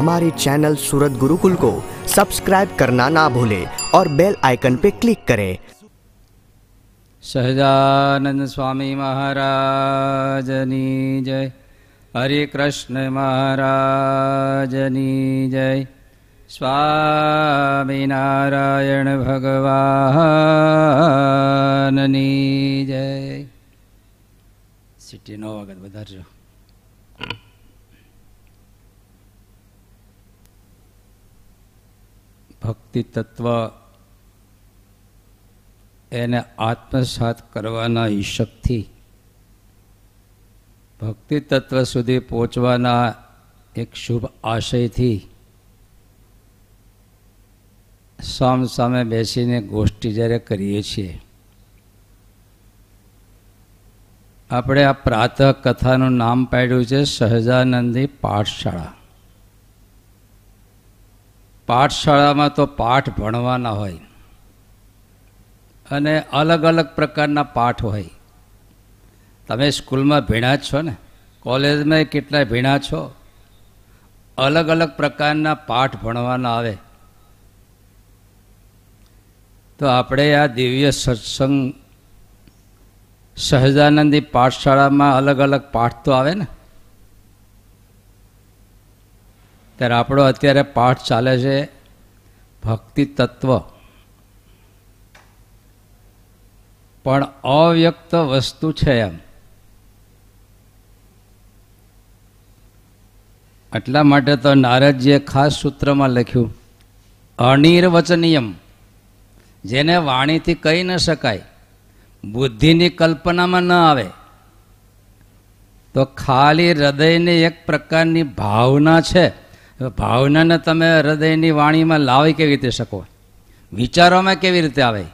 हमारे चैनल सूरत गुरुकुल को सब्सक्राइब करना ना भूले और बेल आइकन पे क्लिक करें સહજાનંદ સ્વામી મહારાજની જય હરે કૃષ્ણ મહારાજની જય સ્વામિનારાયણ ભગવાનની જય સિટી નો વખત વધારજો ભક્તિ તત્વ એને આત્મસાત કરવાના ઈશકથી ભક્તિ તત્વ સુધી પહોંચવાના એક શુભ આશયથી સામ સામે બેસીને ગોષ્ઠી જ્યારે કરીએ છીએ. આપણે આ પ્રાતઃ કથાનું નામ પાડ્યું છે સહજાનંદી પાઠશાળા. પાઠશાળામાં તો પાઠ ભણવાના હોય. અને અલગ અલગ પ્રકારના પાઠ હોય. તમે સ્કૂલમાં ભીણા છો ને? કોલેજમાં કેટલાય ભીણા છો? અલગ અલગ પ્રકારના પાઠ ભણવાના આવે. તો આપણે આ દિવ્ય સત્સંગ સહજાનંદી પાઠશાળામાં અલગ અલગ પાઠ તો આવે ને? ત્યારે આપણો અત્યારે પાઠ ચાલે છે ભક્તિ તત્વ. પણ અવ્યક્ત વસ્તુ છે એમ. એટલા માટે તો નારદજીએ ખાસ સૂત્રમાં લખ્યું, અનિર્વચનીયમ. જેને વાણીથી કહી ન શકાય, બુદ્ધિની કલ્પનામાં ન આવે, તો ખાલી હૃદયની એક પ્રકારની ભાવના છે. ભાવનાને તમે હૃદયની વાણીમાં લાવી કેવી રીતે શકો? વિચારોમાં કેવી રીતે આવે?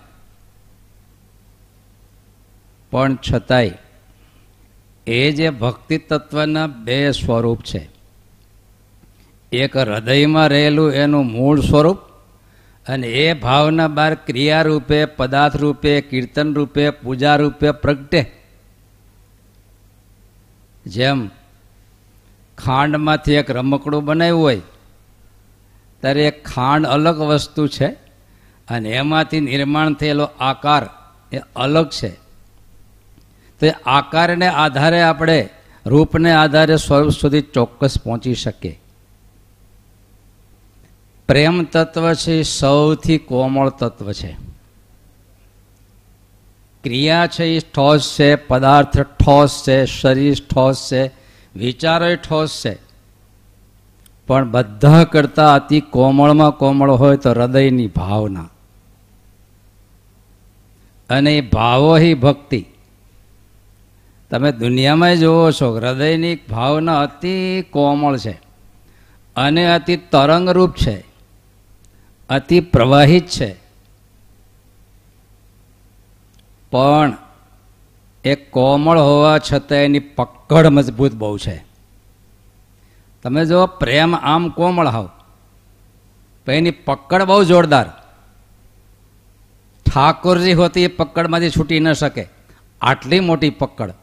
પણ છતાંય, એ જે ભક્તિ તત્વના બે સ્વરૂપ છે. એક હૃદયમાં રહેલું એનું મૂળ સ્વરૂપ અને એ ભાવના બહાર ક્રિયા રૂપે પદાર્થ રૂપે કીર્તન રૂપે પૂજા રૂપે પ્રગટે. જેમ ખાંડમાંથી એક રમકડું બનાવ્યું હોય, ત્યારે એક ખાંડ અલગ વસ્તુ છે અને એમાંથી નિર્માણ થયેલો આકાર એ અલગ છે. તો એ આકારને આધારે આપણે રૂપને આધારે સ્વરૂપ સુધી ચોક્કસ પહોંચી શકીએ. પ્રેમ તત્વ છે સૌથી કોમળ તત્વ છે. ક્રિયા છે, એ ઠોસ છે, પદાર્થ ઠોસ છે, શરીર ઠોસ છે વિચારો ઠોસ છે. પણ બધા કરતાં અતિ કોમળમાં કોમળ હોય તો હૃદયની ભાવના. અને એ ભાવો હિ ભક્તિ. તમે દુનિયામાં જુઓ છો, હૃદયની ભાવના અતિ કોમળ છે. અને અતિ તરંગરૂપ છે. અતિ પ્રવાહિત છે. પણ એ કોમળ હોવા છતાં એની પકડ મજબૂત બહુ છે. તમે જો પ્રેમ આમ કોમળ હોવ. તો એની પકડ બહુ જોરદાર. ઠાકોરજી હોતી એ પકડમાંથી છૂટી ન શકે. આટલી મોટી પકડ.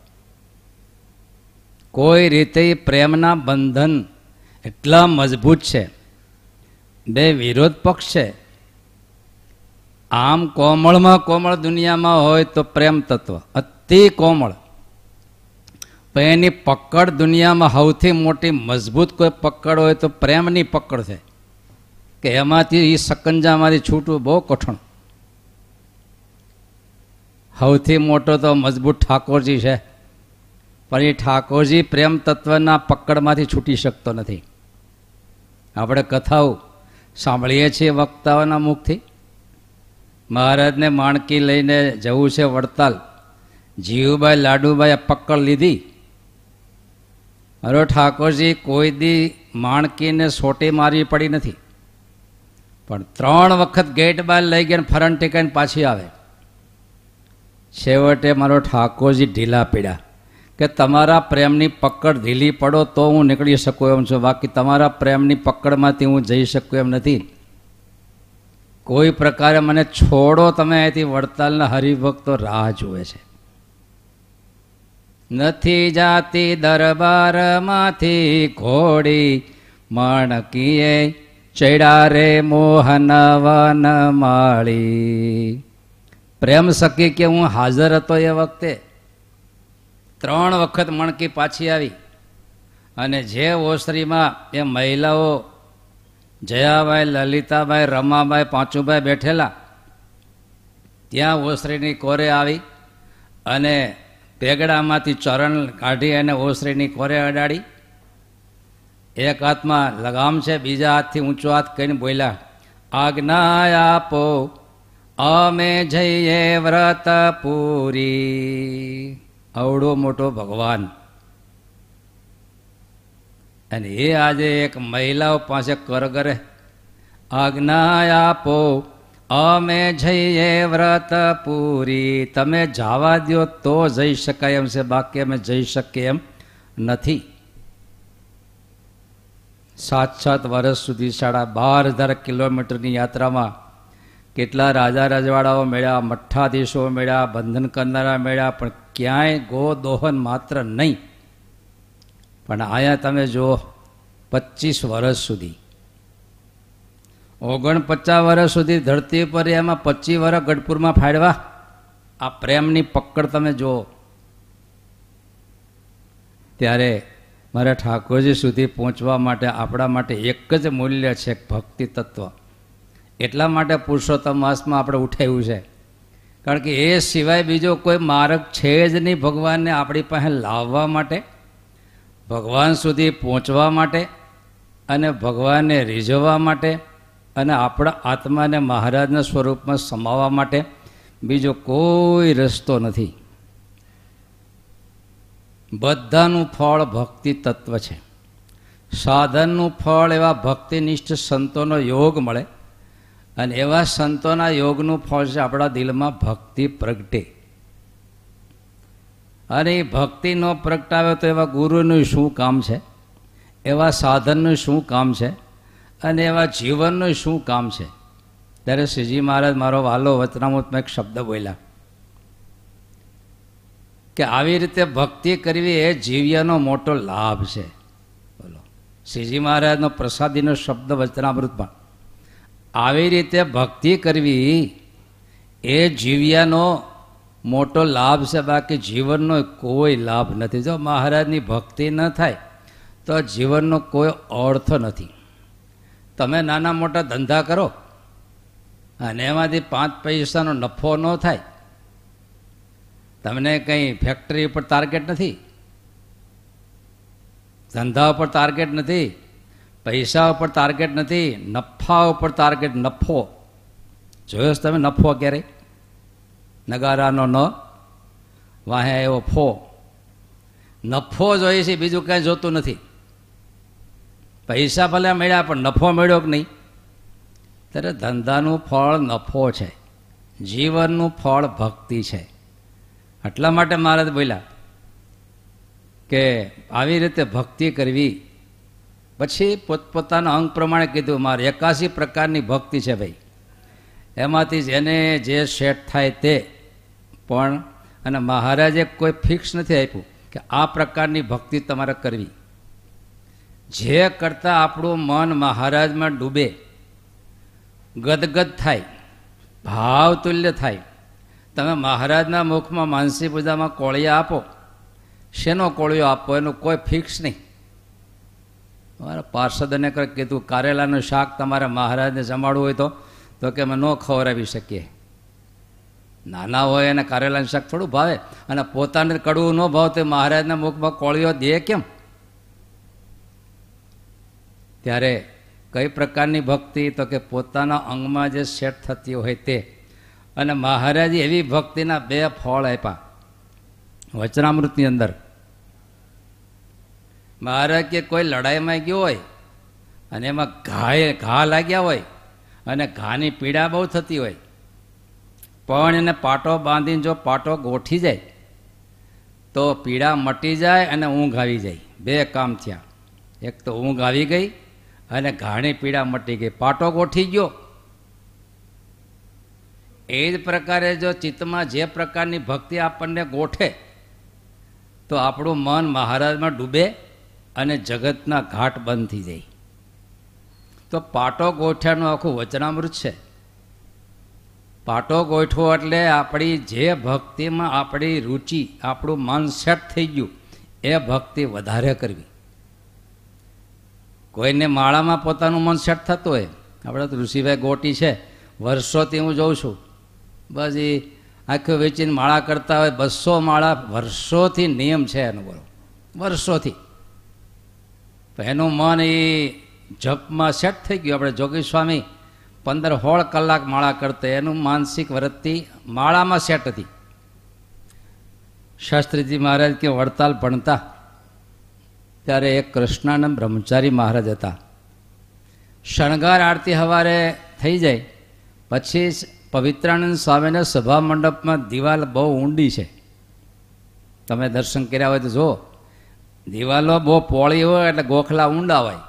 કોઈ રીતે પ્રેમના બંધન એટલા મજબૂત છે. બે વિરોધ પક્ષ છે. આમ કોમળમાં કોમળ દુનિયામાં હોય તો પ્રેમ તત્વ. અતિ કોમળ. પણ એની પકડ દુનિયામાં સૌથી મોટી મજબૂત કોઈ પકડ હોય તો પ્રેમની પકડ છે. કે એમાંથી એ સકંજામાંથી છૂટવું બહુ કઠણ. સૌથી મોટો તો મજબૂત ઠાકોરજી છે. પણ એ ઠાકોરજી પ્રેમ તત્વના પકડમાંથી છૂટી શકતો નથી. આપણે કથાઓ સાંભળીએ છીએ વક્તાઓના મુખથી. મહારાજને માણકી લઈને જવું છે વડતાલ. જીવુભાઈ લાડુભાઈએ પકડ લીધી. અરે ઠાકોરજી, કોઈ દી માણકીને સોટી મારવી પડી નથી. પણ ત્રણ વખત ગેટ બાર લઈ ગયા ફરણ ટેકાઈને પાછી આવે. છેવટે મારો ઠાકોરજી ઢીલા પીડ્યા કે તમારા પ્રેમની પકડ ઢીલી પડો તો હું નીકળી શકું એમ છું. બાકી તમારા પ્રેમની પકડમાંથી હું જઈ શકું એમ નથી. કોઈ પ્રકારે મને છોડો તમે અહીંથી વડતાલના હરિભક્તો રાહ જુએ છે. નથી જાતી દરબારમાંથી ઘોડી. મણકીએ ચડ્યા રે મોહન વન માળી. પ્રેમ સખી કે હું હાજર હતો એ વખતે? ત્રણ વખત મણકી પાછી આવી. અને જે ઓસરીમાં એ મહિલાઓ જયાભાઈ, લલિતાભાઈ, રમાભાઈ, પાંચુભાઈ બેઠેલા, ત્યાં ઓસરીની કોરે આવી અને પેગડામાંથી ચરણ કાઢી અને ઓસરીની કોરે અડાડી. એક હાથમાં લગામ છે, બીજા હાથથી ઊંચો હાથ કરીને બોલ્યા, આજ્ઞા આપો, અમે જઈએ વ્રત પૂરી અવડો મોટો ભગવાન. અને એ આજે એક મહિલાઓ પાસે કરગરે, આજ્ઞા આપો અમે જઈએ વ્રત પૂરી. તમે જવા દો તો જઈ શકાય એમ છે, બાકી અમે જઈ શકીએ એમ નથી. સાત સાત વર્ષ સુધી સાડા બાર હજાર કિલોમીટરની યાત્રામાં કેટલા રાજા રજવાડાઓ મળ્યા મઠ્ઠાધીશો મળ્યા, બંધન કરનારા મળ્યા, પણ ક્યાંય ગો દોહન માત્ર નહીં. પણ આયા તમે જુઓ પચીસ વર્ષ સુધી ઓગણપચાસ વર્ષ સુધી ધરતી પર એમાં પચીસ વર્ષ ગઢપુરમાં ફાડવા? આ પ્રેમની પકડ તમે જુઓ. ત્યારે મારા ઠાકોરજી સુધી પહોંચવા માટે આપણા માટે એક જ મૂલ્ય છે ભક્તિ તત્વ. એટલા માટે પુરુષોત્તમ માસમાં આપણે ઉઠાવ્યું છે. કારણ કે એ સિવાય બીજો કોઈ માર્ગ છે જ નહીં ભગવાનને આપણી પાસે લાવવા માટે, ભગવાન સુધી પહોંચવા માટે અને ભગવાનને રીઝવવા માટે. અને આપણા આત્માને મહારાજના સ્વરૂપમાં સમાવવા માટે બીજો કોઈ રસ્તો નથી. બધાનું ફળ ભક્તિ તત્વ છે. સાધનનું ફળ એવા ભક્તિનિષ્ઠ સંતોનો યોગ મળે અને એવા સંતોના યોગનું ફળ છે આપણા દિલમાં ભક્તિ પ્રગટે. અને એ ભક્તિ ન પ્રગટાવે તો એવા ગુરુનું શું કામ છે? એવા સાધનનું શું કામ છે? અને એવા જીવનનું શું કામ છે? ત્યારે શ્રીજી મહારાજ, મારો વાલો વચનામૃતમાં એક શબ્દ બોલ્યા કે આવી રીતે ભક્તિ કરવી એ જીવ્યનો મોટો લાભ છે. બોલો. શ્રીજી મહારાજનો પ્રસાદીનો શબ્દ વચનામૃતમાં. આવી રીતે ભક્તિ કરવી એ જીવ્યાનો મોટો લાભ છે, બાકી જીવનનો કોઈ લાભ નથી. જો મહારાજની ભક્તિ ન થાય, તો જીવનનો કોઈ અર્થ નથી. તમે નાના મોટા ધંધા કરો અને એમાંથી પાંચ પૈસાનો નફો ન થાય. તમને કંઈ ફેક્ટરી ઉપર ટાર્ગેટ નથી? ધંધા ઉપર ટાર્ગેટ નથી? પૈસા ઉપર ટાર્ગેટ નથી? નફા ઉપર ટાર્ગેટ નફો? જોયો તમે નફો ક્યારે? નગારાનો ન, વાહે એવો ફો. નફો જોઈએ છે, બીજું કાંઈ જોતું નથી. પૈસા ભલે મળ્યા, પણ નફો મળ્યો કે નહીં? ત્યારે ધંધાનું ફળ નફો છે. જીવનનું ફળ ભક્તિ છે. એટલા માટે મહારાજ બોલ્યા કે આવી રીતે ભક્તિ કરવી. પછી પોતપોતાના અંગ પ્રમાણે કીધું, મારે એકાસી પ્રકારની ભક્તિ છે ભાઈ. એમાંથી જેને જે સેટ થાય તે. પણ અને મહારાજે કોઈ ફિક્સ નથી આપ્યું કે આ પ્રકારની ભક્તિ તમારે કરવી. જે કરતાં આપણું મન મહારાજમાં ડૂબે, ગદગદ થાય ભાવતુલ્ય થાય, તમે મહારાજના મુખમાં માનસી પૂજામાં કોળિયા આપો, શેનો કોળિયો આપો, એનું કોઈ ફિક્સ નહીં. મારા પાર્ષદને કીધું, કારેલાનું શાક તમારે મહારાજને જમાડવું હોય તો તો કે અમે ન ખવડાવી શકીએ. નાના હોય અને કારેલાનું શાક થોડું ભાવે, અને પોતાને કડવું ન ભાવ તે મહારાજના મુખમાં કોળિયો દે કેમ? ત્યારે કઈ પ્રકારની ભક્તિ? તો કે પોતાના અંગમાં જે સેટ થતી હોય તે. અને મહારાજે એવી ભક્તિના બે ફળ આપ્યા વચનામૃતની અંદર. મહારાજ કે કોઈ લડાઈમાં ગયો હોય અને એમાં ઘાએ ઘા લાગ્યા હોય અને ઘાની પીડા બહુ થતી હોય, પણ એને પાટો બાંધીને જો પાટો ગોઠી જાય, તો પીડા મટી જાય અને ઊંઘ આવી જાય. બે કામ થયા. એક તો ઊંઘ આવી ગઈ અને ઘાણી પીડા મટી ગઈ પાટો ગોઠી ગયો. એ જ પ્રકારે જો ચિત્તમાં જે પ્રકારની ભક્તિ આપણને ગોઠે, તો આપણું મન મહારાજમાં ડૂબે અને જગતના ઘાટ બંધ થઈ જાય. તો પાટો ગોઠ્યાનું આખું વચનામૃત છે. પાટો ગોઠવો એટલે આપણી જે ભક્તિમાં આપણી રુચિ, આપણું મન સેટ થઈ ગયું, એ ભક્તિ વધારે કરવી. કોઈને માળામાં પોતાનું મન સેટ થતું હોય. આપણે તો ઋષિભાઈ ગોટી છે. વર્ષોથી હું જોઉં છું. બસ એ આખું વેચીને માળા કરતા હોય. બસો માળા વર્ષોથી નિયમ છે એનો બોલો. વર્ષોથી. એનું મન એ જપમાં સેટ થઈ ગયું. આપણે જોગી સ્વામી પંદર હોળ કલાક માળા કરતા. એનું માનસિક વૃત્તિ માળામાં સેટ હતી. શાસ્ત્રીજી મહારાજ કે વડતાલ ભણતા. ત્યારે એક કૃષ્ણાનંદ બ્રહ્મચારી મહારાજ હતા. શણગાર આરતી સવારે થઈ જાય, પછી પવિત્રાનંદ સ્વામીના સભા મંડપમાં દિવાલ બહુ ઊંડી છે. તમે દર્શન કર્યા હોય તો જુઓ, દિવાલો બહુ પોળી હોય એટલે ગોખલા ઊંડા હોય.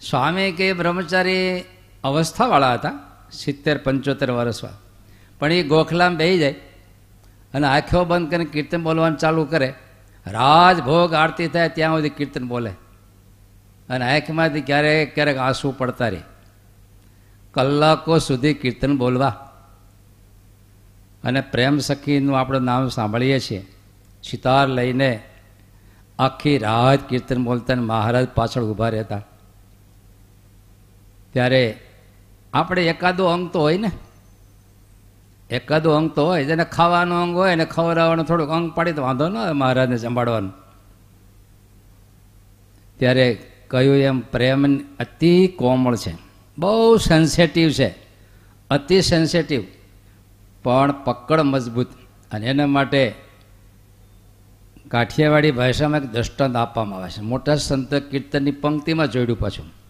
સ્વામી કે બ્રહ્મચારી અવસ્થાવાળા હતા, સિત્તેર પંચોતેર વર્ષમાં પણ એ ગોખલામાં બેસી જાય અને આંખો બંધ કરીને કીર્તન બોલવાનું ચાલુ કરે. રાજભોગ આરતી થાય ત્યાં સુધી કીર્તન બોલે. અને આંખમાંથી ક્યારેક ક્યારેક આંસુ પડતા રહે કલાકો સુધી કીર્તન બોલવા. અને પ્રેમ સખીનું આપણે નામ સાંભળીએ છીએ. સિતાર લઈને આખી રાત કીર્તન બોલતા અને મહારાજ પાછળ ઊભા રહેતા. ત્યારે આપણે એકાદો અંગ તો હોય ને એકાદો અંગ તો હોય, જેને ખાવાનો અંગ હોય ને ખવડાવવાનું થોડુંક અંગ પાડી તો વાંધો ન હોય મહારાજને સંભાળવાનું. ત્યારે કહ્યું એમ, પ્રેમ અતિ કોમળ છે. બહુ સેન્સેટિવ છે. અતિ સેન્સેટિવ પણ પકડ મજબૂત. અને એના માટે કાઠિયાવાડી ભાષામાં એક દ્રષ્ટાંત આપવામાં આવે છે. મોટા સંત કીર્તનની પંક્તિમાં જોડ્યું પાછું.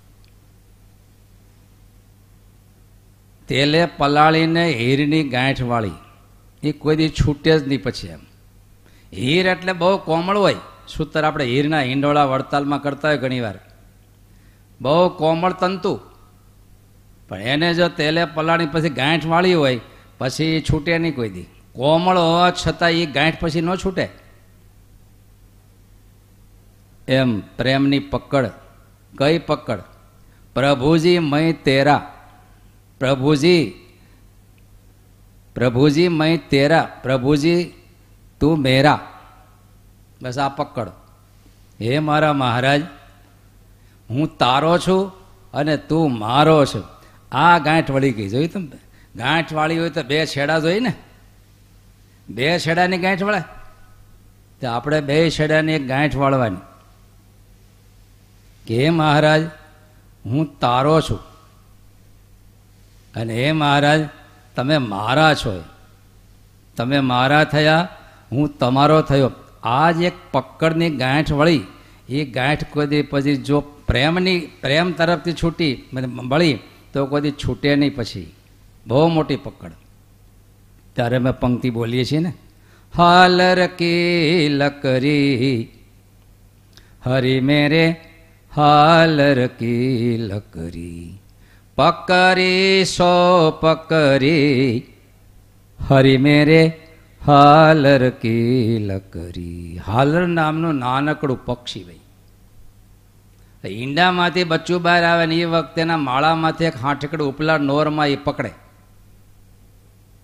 તેલે પલાળીને હીરની ગાંઠ વાળી. એ કોઈ દી છૂટે જ નહીં પછી એમ. હીર એટલે બહુ કોમળ હોય. સૂતર આપણે હીરના હિંડોળા વડતાલમાં કરતા હોય ઘણીવાર? બહુ કોમળ તંતુ. પણ એને જો તેલે પલાળી પછી ગાંઠ વાળી હોય, પછી એ છૂટે નહીં કોઈ દી. કોમળ હોવા છતાં એ ગાંઠ પછી ન છૂટે. એમ પ્રેમની પકડ. કઈ પકડ? પ્રભુજી મય તેરા. પ્રભુજી પ્રભુજી મય તેરા, પ્રભુજી તું મેરા. બસ આ પકડ. હે મારા મહારાજ, હું તારો છું અને તું મારો છું. આ ગાંઠ વળી ગઈ. જોઈ તમે? ગાંઠ હોય તો બે છેડા જોઈ ને? બે છેડાની ગાંઠ વળે? તો આપણે બે છેડાની એક ગાંઠ વાળવાની. કે મહારાજ, હું તારો છું. અને હે મહારાજ, તમે મારા છો. તમે મારા થયા, હું તમારો થયો. આ જ એક પકડની ગાંઠ વળી, એ ગાંઠ કોઈ પછી જો પ્રેમની, પ્રેમ તરફથી છૂટી વળી, તો કોઈ છૂટે નહીં પછી. બહુ મોટી પકડ ત્યારે અમે પંક્તિ બોલીએ છીએ ને. હાલર કી લકરી, હરી મેરે હાલર કી લકરી. પકરી સો પકરી, હરી મેરે હાલર કી લકરી. હાલર નામનું નાનકડું પક્ષી ભાઈ. ઈંડામાંથી બચ્ચું બહાર આવે ને એ વખતે એના માળામાંથી એક હાંઠકડું ઉપલા નોરમાં એ પકડે.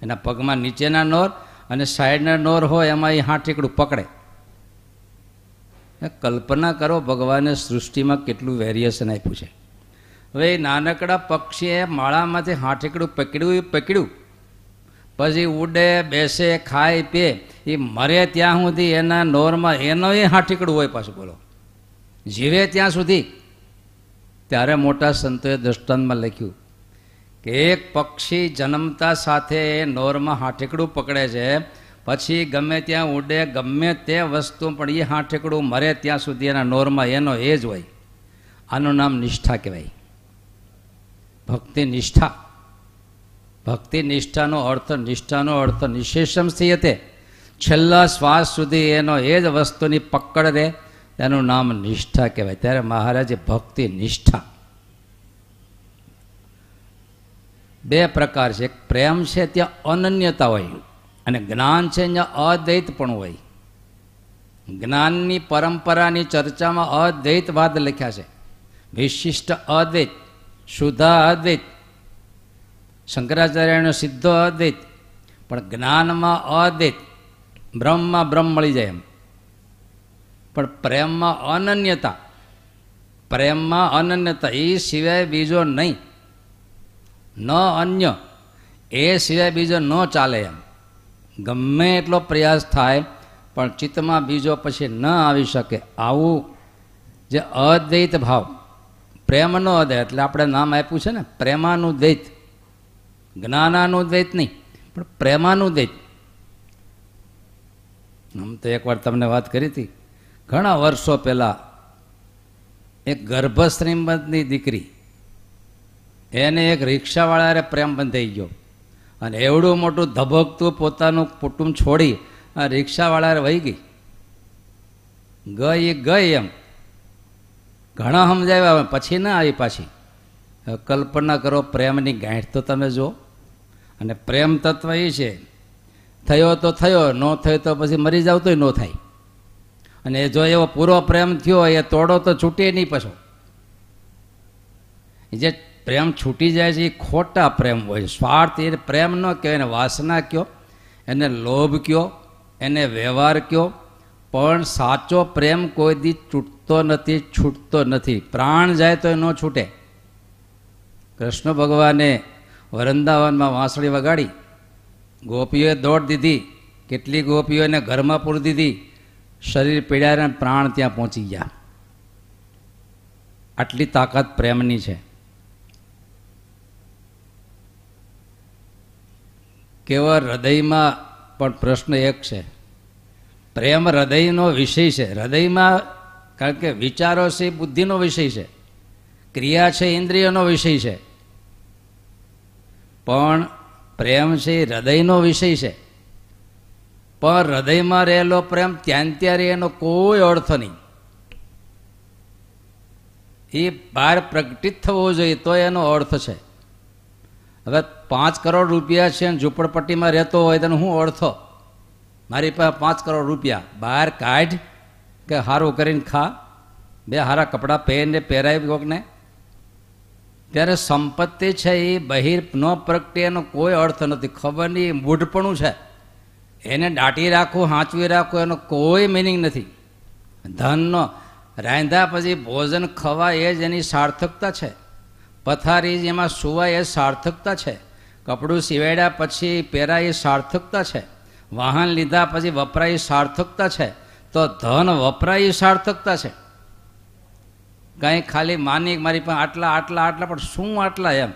એના પગમાં નીચેના નોર અને સાઈડના નોર હોય એમાં એ હાંઠીકડું પકડે. કલ્પના કરો ભગવાને સૃષ્ટિમાં કેટલું વેરિએશન આપ્યું છે. હવે નાનકડા પક્ષીએ માળામાંથી હાંઠીકડું પકડ્યું પકડ્યું. પછી ઉડે, બેસે, ખાય પે એ મરે ત્યાં સુધી એના નોરમાં એનો એ હાંઠીકડું હોય પાછું બોલો. જીવે ત્યાં સુધી. ત્યારે મોટા સંતોએ દ્રષ્ટાંતમાં લખ્યું કે એક પક્ષી જન્મતા સાથે એ નોરમાં હાંઠીકડું પકડે છે. પછી ગમે ત્યાં ઉડે, ગમે તે વસ્તુ, પણ એ હાંઠીકડું મરે ત્યાં સુધી એના નોરમાં એનો એ જ હોય. આનું નામ નિષ્ઠા કહેવાય. ભક્તિ નિષ્ઠા. ભક્તિ નિષ્ઠાનો અર્થ નિષ્ઠાનો અર્થ નિશેષમ સ્થિયતે છેલ્લા શ્વાસ સુધી એનો એ જ વસ્તુની પકડ રહે તેનું નામ નિષ્ઠા કહેવાય. ત્યારે મહારાજે ભક્તિ નિષ્ઠા. બે પ્રકાર છે. એક પ્રેમ છે, ત્યાં અનન્યતા હોય. અને જ્ઞાન છે, ત્યાં અદ્વૈત પણ હોય. જ્ઞાનની પરંપરાની ચર્ચામાં અદ્વૈતવાદ લખ્યા છે. વિશિષ્ટ અદ્વૈત. શુદ્ધા અદ્વૈત શંકરાચાર્યનો સિદ્ધો અદ્વૈત. પણ જ્ઞાનમાં અદ્વૈત. બ્રહ્મમાં બ્રહ્મ મળી જાય એમ. પણ પ્રેમમાં અનન્યતા. પ્રેમમાં અનન્યતા. એ સિવાય બીજો નહીં. ન અન્ય. એ સિવાય બીજો ન ચાલે એમ. ગમે એટલો પ્રયાસ થાય, પણ ચિત્તમાં બીજો પછી ન આવી શકે. આવું જે અદ્વૈત ભાવ. પ્રેમનો અદય એટલે આપણે નામ આપ્યું છે ને, પ્રેમાનું દ્વૈત. જ્ઞાનાનું દ્વૈત નહીં, પણ પ્રેમાનું દ્વૈત. આમ તો એકવાર તમને વાત કરી હતી, ઘણા વર્ષો પહેલાં એક ગર્ભ શ્રીમંતની દીકરી, એને એક રિક્ષાવાળાએ પ્રેમ બંધાઈ ગયો. અને એવડું મોટું ધબકતું પોતાનું કુટુંબ છોડી આ રિક્ષાવાળાએ વહી ગઈ. ગઈ ગઈ એમ. ઘણા સમજાવ્યા પછી ના આવી પાછી. કલ્પના કરો, પ્રેમની ગાંઠ તો તમે જુઓ. અને પ્રેમ તત્વ એ છે, થયો તો થયો, ન થયો તો પછી મરી જાવ તોય ન થાય. અને જો એવો પૂરો પ્રેમ થયો એ તોડો તો છૂટે નહીં પાછો. જે પ્રેમ છૂટી જાય છે, એ ખોટા પ્રેમ હોય સ્વાર્થ એ પ્રેમ ન કહેવાય, એને વાસના કયો, એને લોભ કયો, એને વ્યવહાર કયો. પણ સાચો પ્રેમ કોઈ દી છૂટતો નથી છૂટતો નથી. પ્રાણ જાય તો એ ન છૂટે. કૃષ્ણ ભગવાને વૃંદાવનમાં વાંસળી વગાડી. ગોપીઓએ દોડ દીધી. કેટલી ગોપીઓને ઘરમાં પૂરી દીધી. શરીર પીડાઈને પ્રાણ ત્યાં પહોંચી ગયા. આટલી તાકાત પ્રેમની છે. કેવળ હૃદયમાં પણ પ્રશ્ન એક છે. પ્રેમ હૃદયનો વિષય છે. હૃદયમાં કારણ કે વિચારો છે એ બુદ્ધિનો વિષય છે. ક્રિયા છે ઇન્દ્રિયનો વિષય છે. પણ પ્રેમ છે એ હૃદયનો વિષય છે. પણ હૃદયમાં રહેલો પ્રેમ ત્યાં ત્યારે એનો કોઈ અર્થ નહીં. એ બહાર પ્રગટિત થવો જોઈએ તો એનો અર્થ છે. હવે પાંચ કરોડ રૂપિયા છે અને ઝૂંપડપટ્ટીમાં રહેતો હોય તેનો શું અર્થો? મારી પાસે પાંચ કરોડ રૂપિયા. બહાર કાઢ કે સારું કરીને ખા. બે સારા કપડાં પહેરીને પહેરાય કોકને. ત્યારે સંપત્તિ છે એ બહિર ન પ્રગટે એનો કોઈ અર્થ નથી. ખબર નહીં મૂઢપણું છે. એને દાટી રાખવું, હાંચવી રાખવું, એનો કોઈ મિનિંગ નથી. ધનનો રાંધ્યા પછી ભોજન ખવા એ જ એની સાર્થકતા છે. પથારી એમાં સુવાય એ સાર્થકતા છે. કપડું સિવાડ્યા પછી પહેરાય એ સાર્થકતા છે. વાહન લીધા પછી વપરાય એ સાર્થકતા છે. તો ધન વપરાય એ સાર્થકતા છે. કંઈ ખાલી માની મારી પાસે આટલા આટલા આટલા, પણ શું આટલા એમ?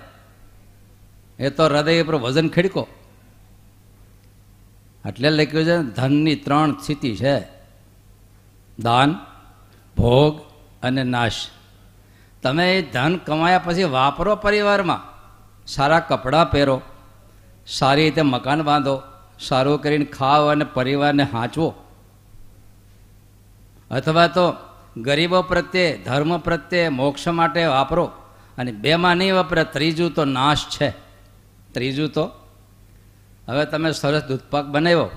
એ તો હૃદય પર વજન ખેડકો. એટલે લખ્યું છે, ધનની ત્રણ સ્થિતિ છે. દાન, ભોગ અને નાશ. તમે એ ધન કમાયા પછી વાપરો પરિવારમાં. સારા કપડાં પહેરો, સારી રીતે મકાન બાંધો, સારું કરીને ખાઓ અને પરિવારને હાંચવો. અથવા તો ગરીબો પ્રત્યે, ધર્મ પ્રત્યે, મોક્ષ માટે વાપરો. અને બેમાં નહીં વાપરે, ત્રીજું તો નાશ છે. ત્રીજું તો? હવે તમે સરસ દૂધપાક બનાવ્યો.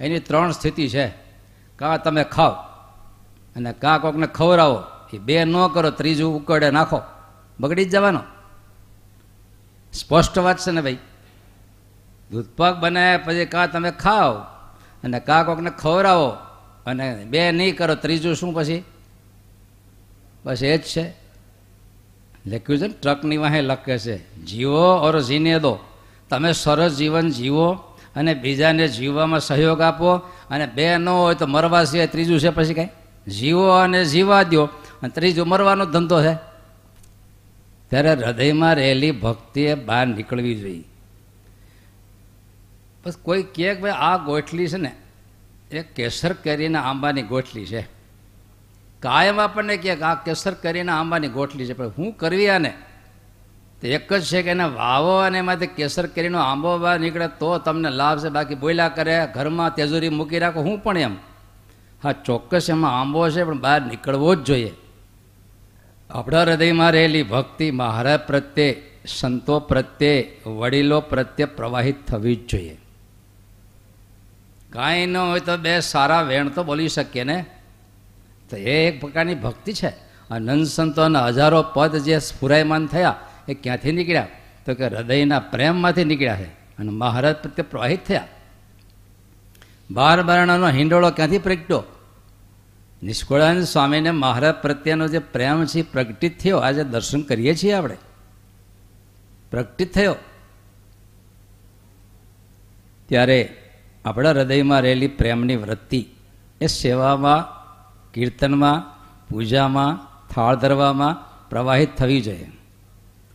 એની ત્રણ સ્થિતિ છે. કાં તમે ખાઓ અને કાં કોકને ખવડાવો, એ બે ન કરો, ત્રીજું ઉકળે નાખો. બગડી જ જવાનો. સ્પષ્ટ વાત છે ને ભાઈ? દૂધપાક બનાવ્યા પછી કાં તમે ખાઓ અને કાં કોકને ખવડાવો અને બે નહીં કરો, ત્રીજું શું પછી? બસ એ જ છે. લખ્યું છે ને, ટ્રકની વાહે લખે છે, જીવો ઓર જીને દો. તમે સરસ જીવન જીવો અને બીજાને જીવવામાં સહયોગ આપો અને બે ન હોય તો મરવા સિવાય ત્રીજું છે પછી કાંઈ? જીવો અને જીવા દો અને ત્રીજું, મરવાનો ધંધો છે. ત્યારે હૃદયમાં રહેલી ભક્તિએ બહાર નીકળવી જોઈએ. બસ કોઈ કહે કે ભાઈ, આ ગોઠલી છે ને એ કેસર કેરીના આંબાની ગોઠલી છે. કાયમ આપણને કહે કે આ કેસર કેરીના આંબાની ગોઠલી છે, પણ હું કરવી આને? તો એક જ છે કે એને વાવો અને એમાંથી કેસર કેરીનો આંબો બહાર નીકળે તો તમને લાભ છે. બાકી બોલ્યા કરે, ઘરમાં તેજુરી મૂકી રાખો, હું પણ એમ. હા, ચોક્કસ એમાં આંબો છે, પણ બહાર નીકળવો જ જોઈએ. આપણા હૃદયમાં રહેલી ભક્તિ મહારાજ પ્રત્યે, સંતો પ્રત્યે, વડીલો પ્રત્યે પ્રવાહિત થવી જ જોઈએ. કાંઈ ન હોય તો બે સારા વેણ તો બોલી શકીએ ને? તો એ એક પ્રકારની ભક્તિ છે. આ નંદ સંતોના હજારો પદ જે સ્ફુરાયમાન થયા, એ ક્યાંથી નીકળ્યા? તો કે હૃદયના પ્રેમમાંથી નીકળ્યા છે. અને મહારાજ પ્રત્યે પ્રવાહિત થયા. બાર બારણાનો હિંડોળો ક્યાંથી પ્રગટ્યો? નિષ્કુળાનંદ સ્વામીને મહારાજ પ્રત્યેનો જે પ્રેમ છે પ્રગટિત થયો. આજે દર્શન કરીએ છીએ આપણે. પ્રગટિત થયો. ત્યારે આપણા હૃદયમાં રહેલી પ્રેમની વૃત્તિ એ સેવામાં, કીર્તનમાં, પૂજામાં, થાળ ધરવામાં પ્રવાહિત થવી જોઈએ.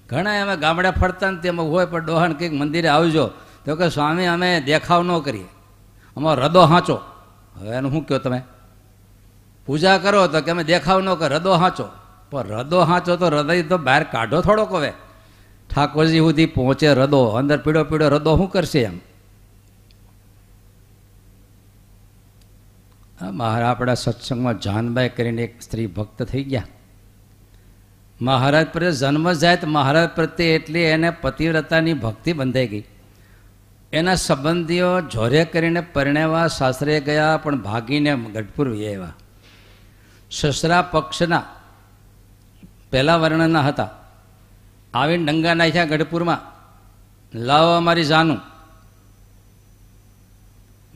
ઘણા અમે ગામડે ફરતા ને તેમાં હોય પણ ડોહાણ કંઈક મંદિરે આવજો, તો કે સ્વામી, અમે દેખાવ ન કરીએ. અમારો હૃદો હાંચો. હવે એનું શું કહો તમે? પૂજા કરો તો કે અમે દેખાવ ન કરો હૃદો હાંચો. પણ હૃદો હાંચો તો હૃદય તો બહાર કાઢો થોડોક હવે. ઠાકોરજી સુધી પહોંચે હૃદો અંદર પીળો પીળો હૃદો શું કરશે એમ? મહારાજ આપણા સત્સંગમાં જાનબાઈ કરીને એક સ્ત્રી ભક્ત થઈ ગયા. મહારાજ પ્રત્યે જન્મ જાય તો મહારાજ પ્રત્યે એટલી એને પતિવ્રતાની ભક્તિ બંધાઈ ગઈ. એના સંબંધીઓ જોરે કરીને પરિણેવા સાસરે ગયા, પણ ભાગીને ગઢપુર આવ્યા. સસરા પક્ષના પહેલા વર્ણના હતા. આવીને ડંગા નાખ્યા ગઢપુરમાં. લાવો અમારી જાનું.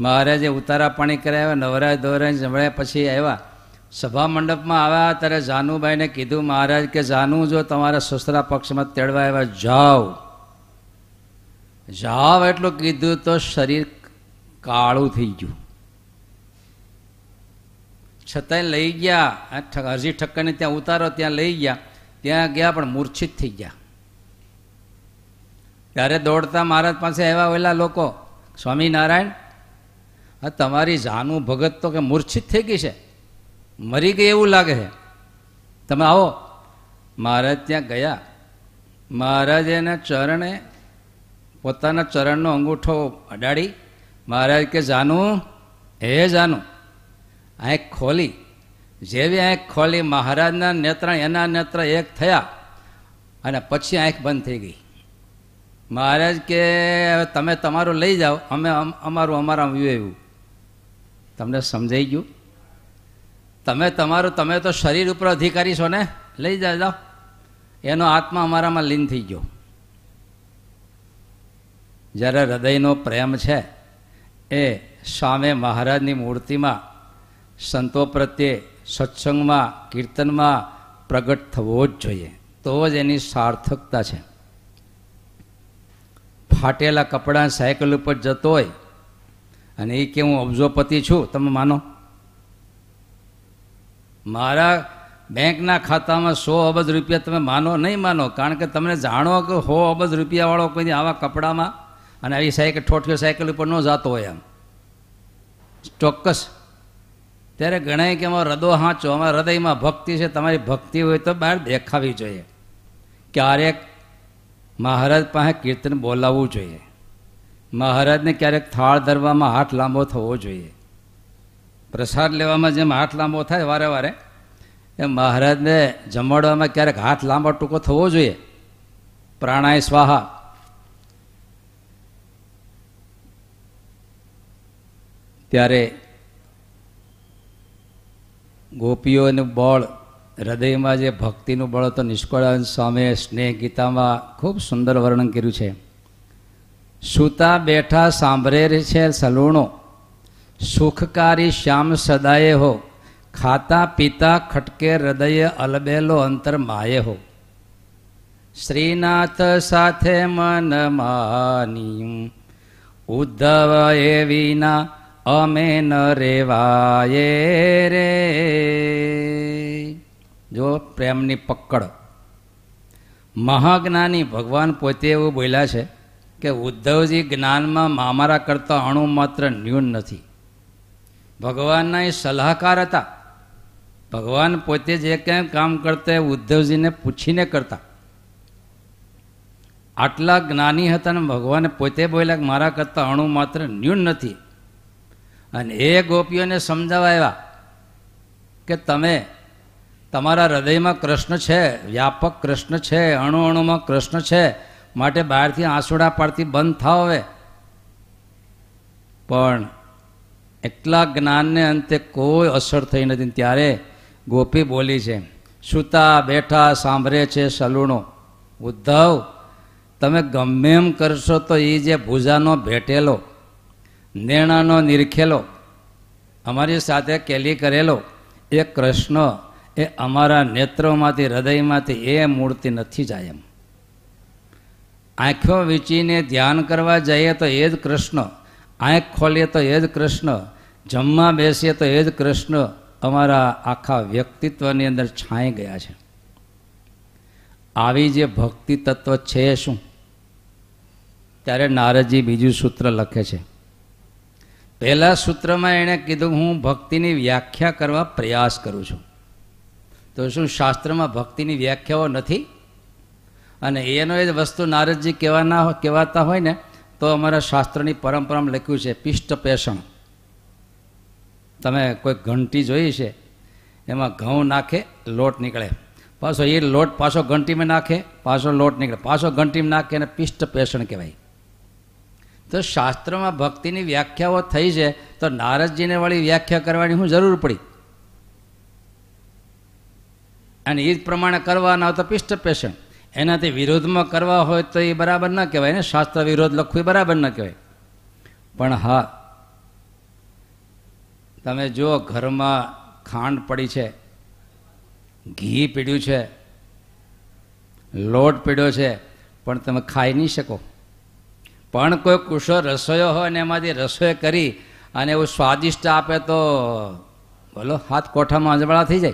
મહારાજે ઉતારા પાણી કરાવ્યા, નવરાજ દોરાજ જમણ્યા પછી આવ્યા. સભા મંડપમાં આવ્યા, ત્યારે જાનુભાઈને કીધું, મહારાજ કે જાનુ, જો તમારા સસરા પક્ષમાં તેડવા આવ્યા, જાઓ. જાવ એટલું કીધું તો શરીર કાળું થઈ ગયું. છતાંય લઈ ગયા હજી ઠક્કરને ત્યાં ઉતારો, ત્યાં લઈ ગયા, ત્યાં ગયા પણ મૂર્છિત થઈ ગયા. ત્યારે દોડતા મહારાજ પાસે આવ્યા ઓલા લોકો, સ્વામિનારાયણ આ તમારી જાનું ભગત તો કે મૂર્છિત થઈ ગઈ છે. મરી ગઈ એવું લાગે છે. તમે આવો. મહારાજ ત્યાં ગયા. મહારાજ એના ચરણે, પોતાના ચરણનો અંગૂઠો અડાડી. મહારાજ કે, જાનું, હે જાનું આંખ ખોલી. જેવી આંખ ખોલી મહારાજના નેત્ર, એના નેત્ર એક થયા અને પછી આંખ બંધ થઈ ગઈ. મહારાજ કે તમે તમારું લઈ જાઓ. અમે અમારું અમારા વ્યૂ તમને સમજાઈ ગયું? તમે તમારું, તમે તો શરીર ઉપર અધિકારી છો ને? લઈ જાઓ એનો આત્મા અમારામાં લીન થઈ ગયો. જ્યારે હૃદયનો પ્રેમ છે, એ સ્વામે મહારાજની મૂર્તિમાં સંતો પ્રત્યે સત્સંગમાં, કીર્તનમાં પ્રગટ થવો જ જોઈએ. તો જ એની સાર્થકતા છે. ફાટેલા કપડાં સાયકલ ઉપર જતો હોય અને એ કે હું અબજોપતિ છું, તમે માનો? મારા બેંકના ખાતામાં સો અબજ રૂપિયા તમે માનો નહીં માનો, કારણ કે તમને જાણો કે સો અબજ રૂપિયાવાળો કોઈ આવા કપડામાં અને આવી સાયકલ ઠોઠીઓ સાયકલ ઉપર ન જતો હોય એમ. ચોક્કસ. ત્યારે ગણાય કે અમારો હૃદય હાંચો, અમારા હૃદયમાં ભક્તિ છે, તમારી ભક્તિ હોય તો બહાર દેખાવી જોઈએ. ક્યારેક મહારાજ પાસે કીર્તન બોલાવવું જોઈએ. મહારાજને ક્યારેક થાળ ધરવામાં હાથ લાંબો થવો જોઈએ. પ્રસાદ લેવામાં જેમ હાથ લાંબો થાય વારે વારે, એમ મહારાજને જમાડવામાં ક્યારેક હાથ લાંબો ટૂંકો થવો જોઈએ. પ્રાણાય સ્વાહા. ત્યારે ગોપીઓનું બળ હૃદયમાં જે ભક્તિનું બળ તો નિષ્કળાનંદ સ્વામીએ સ્નેહ ગીતામાં ખૂબ સુંદર વર્ણન કર્યું છે. સૂતા બેઠા સાંભળે છે સલૂણો. સુખકારી શ્યામ સદાય હો. ખાતા પીતા ખટકે હૃદય અલબેલો અંતર માયે હો. શ્રીનાથ સાથે મન માની ઉદ્ધવ એ વિના અમે ન રેવાયે રે. જો પ્રેમની પકડ. મહાજ્ઞાની ભગવાન પોતે એવું બોલ્યા છે કે ઉદ્ધવજી જ્ઞાનમાં મામારા કરતાં અણુ માત્ર ન્યૂન નથી. ભગવાનના એ સલાહકાર હતા. ભગવાન પોતે જે કંઈ કામ કરતા એ ઉદ્ધવજીને પૂછીને કરતા. આટલા જ્ઞાની હતા ને ભગવાને પોતે બોલ્યા કે મારા કરતાં અણુ માત્ર ન્યૂન નથી. અને એ ગોપીઓને સમજાવવા આવ્યા કે તમે તમારા હૃદયમાં કૃષ્ણ છે, વ્યાપક કૃષ્ણ છે, અણુ અણુમાં કૃષ્ણ છે માટે બહારથી આંસુડા પાડતી બંધ થાવ હવે. પણ એટલા જ્ઞાનને અંતે કોઈ અસર થઈ નથી ત્યારે ગોપી બોલી છે, સૂતા, બેઠા, સાંભળે છે સલૂણો. ઉદ્ધવ, તમે ગમે એમ કરશો તો એ જે ભૂજાનો ભેટેલો, નેણાનો નિરખેલો, અમારી સાથે કેલી કરેલો, એ કૃષ્ણ એ અમારા નેત્રોમાંથી, હૃદયમાંથી એ મૂર્તિ નથી જાય એમ. આંખો વીચીને ધ્યાન કરવા જઈએ તો એ જ કૃષ્ણ. આંખ ખોલીએ તો એ જ કૃષ્ણ. જમવા બેસીએ તો એ જ કૃષ્ણ. અમારા આખા વ્યક્તિત્વની અંદર છાંઈ ગયા છે. આવી જે ભક્તિ તત્વ છે શું? ત્યારે નારદજી બીજું સૂત્ર લખે છે. પહેલા સૂત્રમાં એણે કીધું, હું ભક્તિની વ્યાખ્યા કરવા પ્રયાસ કરું છું. તો શું શાસ્ત્રમાં ભક્તિની વ્યાખ્યાઓ નથી? અને એનો એ વસ્તુ નારદજી કહેવાના કહેવાતા હોય ને, તો અમારા શાસ્ત્રની પરંપરામાં લખ્યું છે, પિષ્ટ પેષણ તમે કોઈ ઘંટી જોઈ છે, એમાં ઘઉં નાખે, લોટ નીકળે. પાછો એ લોટ પાછો ઘંટીમાં નાખે, પાછો લોટ નીકળે. પાછો ઘંટીમાં નાખે અને પિષ્ટ પેષણ કહેવાય. તો શાસ્ત્રમાં ભક્તિની વ્યાખ્યાઓ થઈ છે, તો નારદજીને વળી વ્યાખ્યા કરવાની હું જરૂર પડી. અને એ જ પ્રમાણે કરવાના તો પિષ્ટ પેષણ એનાથી વિરોધમાં કરવા હોય તો એ બરાબર ન કહેવાય. ને શાસ્ત્ર વિરોધ લખવું એ બરાબર ન કહેવાય. પણ હા, તમે જુઓ ઘરમાં ખાંડ પડી છે, ઘી પીડ્યું છે, લોટ પીડ્યો છે, પણ તમે ખાઈ નહીં શકો. પણ કોઈ કુશળ રસોયો હોય ને એમાંથી રસોઈ કરી અને એવું સ્વાદિષ્ટ આપે તો બોલો હાથ કોઠામાં અજવાળા થઈ જાય.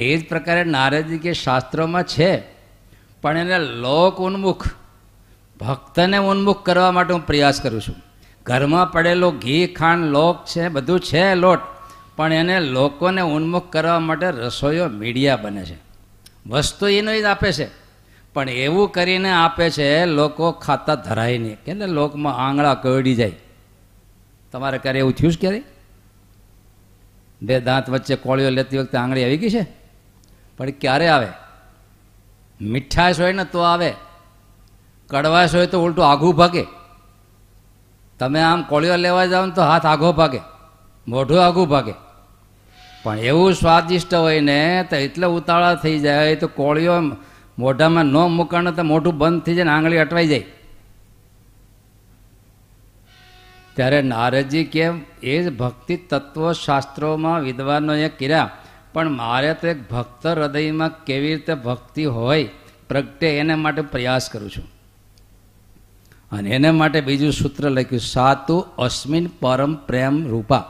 એ જ પ્રકારે નારદજી કે શાસ્ત્રોમાં છે. પણ એને લોક ઉન્મુખ, ભક્તને ઉન્મુખ કરવા માટે હું પ્રયાસ કરું છું. ઘરમાં પડેલો ઘી, ખાંડ, લોક છે, બધું છે લોટ, પણ એને લોકોને ઉન્મુખ કરવા માટે રસોઈઓ મીડિયા બને છે. વસ્તુ એનો જ આપે છે. પણ એવું કરીને આપે છે, લોકો ખાતા ધરાય નહીં. કે લોકમાં આંગળા કરડી જાય. તમારે ક્યારે એવું થયું છે ક્યારે બે દાંત વચ્ચે કોળીઓ લેતી વખતે આંગળી આવી ગઈ છે? પણ ક્યારે આવે? મીઠાશ હોય ને તો આવે. કડવાશ હોય તો ઉલટું આઘું ભાગે. તમે આમ કોળીઓ લેવા જાઓ ને તો હાથ આઘો ભાગે. મોઢું આઘું ભાગે. પણ એવું સ્વાદિષ્ટ હોય ને તો એટલે ઉતાળા થઈ જાય તો કોળીઓ મોઢામાં ન મૂકાણ તો મોઢું બંધ થઈ જાય ને આંગળી અટવાઈ જાય. ત્યારે નારદજી કેમ એ જ ભક્તિ તત્વ શાસ્ત્રોમાં વિદ્વાનોએ કર્યા. પણ મારે તો એક ભક્ત હૃદયમાં કેવી રીતે ભક્તિ હોય, પ્રગટે એને માટે પ્રયાસ કરું છું. અને એને માટે બીજું સૂત્ર લખ્યું, સાતુ અસ્મિન પરમ પ્રેમ રૂપા.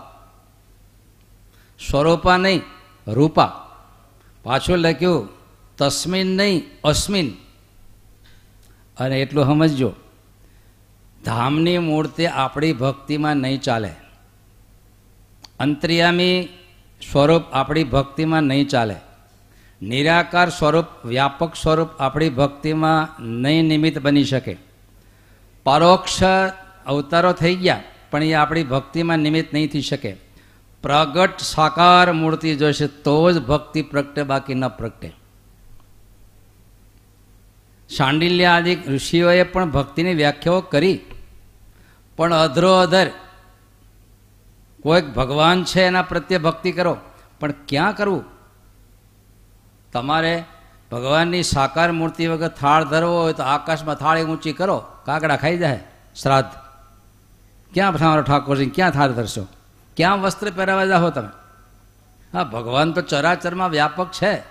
સ્વરૂપા નહીં, રૂપા. પાછું લખ્યું, તસ્મિન નહીં, અસ્મિન. અને એટલું સમજજો, ધામની મૂર્તિ આપણી ભક્તિમાં નહીં ચાલે. અંતર્યામી સ્વરૂપ આપણી ભક્તિમાં નહીં ચાલે. નિરાકાર સ્વરૂપ, વ્યાપક સ્વરૂપ આપણી ભક્તિમાં નહીં નિમિત્ત બની શકે. પરોક્ષ અવતારો થઈ ગયા, પણ એ આપણી ભક્તિમાં નિમિત્ત નહીં થઈ શકે. પ્રગટ સાકાર મૂર્તિ જોશે, તો જ ભક્તિ પ્રગટે, બાકી ન પ્રગટે. શાંડિલ્ય આદિ ઋષિઓએ પણ ભક્તિની વ્યાખ્યાઓ કરી. પણ અધરો અધર કોઈક ભગવાન છે એના પ્રત્યે ભક્તિ કરો, પણ ક્યાં કરવું? તમારે ભગવાનની સાકાર મૂર્તિ વગર થાળ ધરવો હોય તો આકાશમાં થાળી ઊંચી કરો કાકડા ખાઈ જાય, શ્રાદ્ધ. ક્યાં તમારો ઠાકોરજી ક્યાં થાળ ધરશો? ક્યાં વસ્ત્ર પહેરાવા જાઓ તમે? હા, ભગવાન તો ચરાચરમાં વ્યાપક છે.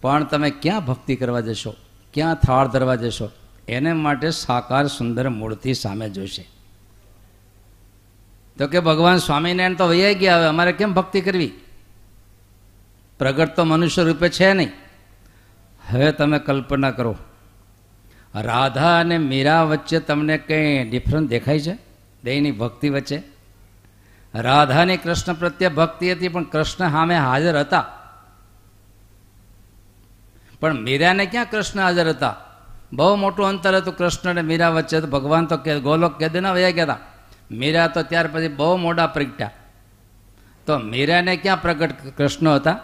પણ તમે ક્યાં ભક્તિ કરવા જશો? ક્યાં થાળ ધરવા જશો? એને માટે સાકાર સુંદર મૂર્તિ સામે જોઈશે તો કે ભગવાન સ્વામિનારાયણ તો વૈયા ગયા હવે, અમારે કેમ ભક્તિ કરવી? પ્રગટ તો મનુષ્ય રૂપે છે નહીં. હવે તમે કલ્પના કરો, રાધા અને મીરા વચ્ચે તમને કંઈ ડિફરન્સ દેખાય છે? દેયની ભક્તિ વચ્ચે? રાધાની કૃષ્ણ પ્રત્યે ભક્તિ હતી, પણ કૃષ્ણ સામે હાજર હતા. પણ મીરાને ક્યાં કૃષ્ણ હાજર હતા? બહુ મોટું અંતર હતું કૃષ્ણ અને મીરા વચ્ચે, તો ભગવાન તો કે, ગોલોક કે દેના વયા ગયા હતા. મીરા તો ત્યાર પછી બહુ મોડા પ્રગટ્યા. તો મીરાને ક્યાં પ્રગટ કૃષ્ણ હતા?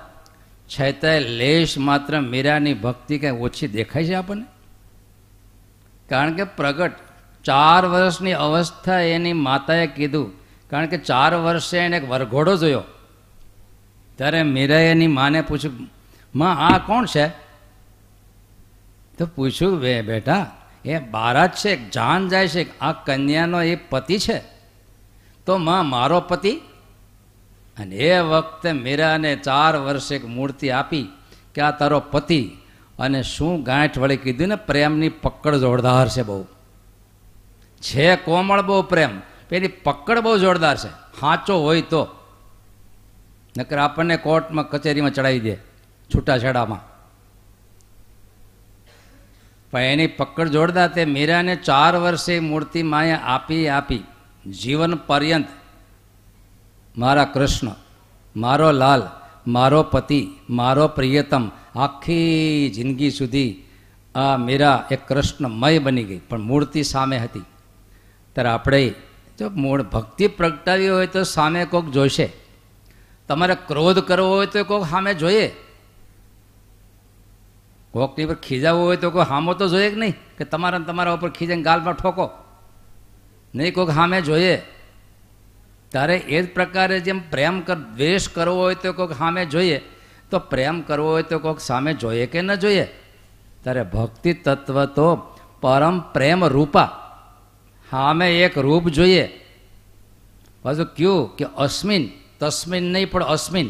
છતાંય લેશ માત્ર મીરાની ભક્તિ કંઈ ઓછી દેખાય છે આપણને? કારણ કે પ્રગટ ચાર વર્ષની અવસ્થા એની માતાએ કીધું. કારણ કે ચાર વર્ષે એને એક વરઘોડો જોયો. ત્યારે મીરાએ એની માને પૂછ્યું, માં, આ કોણ છે? તો પૂછ્યું, બે બેટા એ બારાત છે જાન જાય છે આ કન્યાનો એ પતિ છે? તો માં, મારો પતિ? અને એ વખતે મીરાને ચાર વર્ષે એક મૂર્તિ આપી કે આ તારો પતિ. અને શું ગાંઠ વળી કીધું ને, પ્રેમની પકડ જોરદાર છે બહુ. છે કોમળ બહુ પ્રેમ પેલી પકડ બહુ જોરદાર છે. સાચો હોય તો. નકર આપણને કોર્ટમાં કચેરીમાં ચડાવી દે, છૂટાછેડામાં. પણ એની પકડ જોડતા તે મીરાને ચાર વર્ષે મૂર્તિ માએ આપી આપી. જીવન પર્યંત. મારા કૃષ્ણ, મારો લાલ, મારો પતિ, મારો પ્રિયતમ, આખી જિંદગી સુધી આ મીરા એ કૃષ્ણમય બની ગઈ. પણ મૂર્તિ સામે હતી. ત્યારે આપણે જો મૂળ ભક્તિ પ્રગટાવી હોય તો સામે કોઈક જોઈશે તમારે ક્રોધ કરવો હોય તો કોઈક સામે જોઈએ. કોકની પર ખીજાવવું હોય તો કોઈ હામો તો જોઈએ કે નહીં કે તમારા તમારા ઉપર ખીજાઈને ગાલમાં ઠોકો નહીં કોઈક સામે જોઈએ ત્યારે એ જ પ્રકારે જેમ પ્રેમ કર દ્વેષ કરવો હોય તો કોઈક સામે જોઈએ તો પ્રેમ કરવો હોય તો કોઈક સામે જોઈએ કે ન જોઈએ ત્યારે ભક્તિ તત્વ તો પરમ પ્રેમ રૂપા સામે એક રૂપ જોઈએ પાછું કયું કે અસ્મિન તસ્મિન નહીં પણ અસ્મિન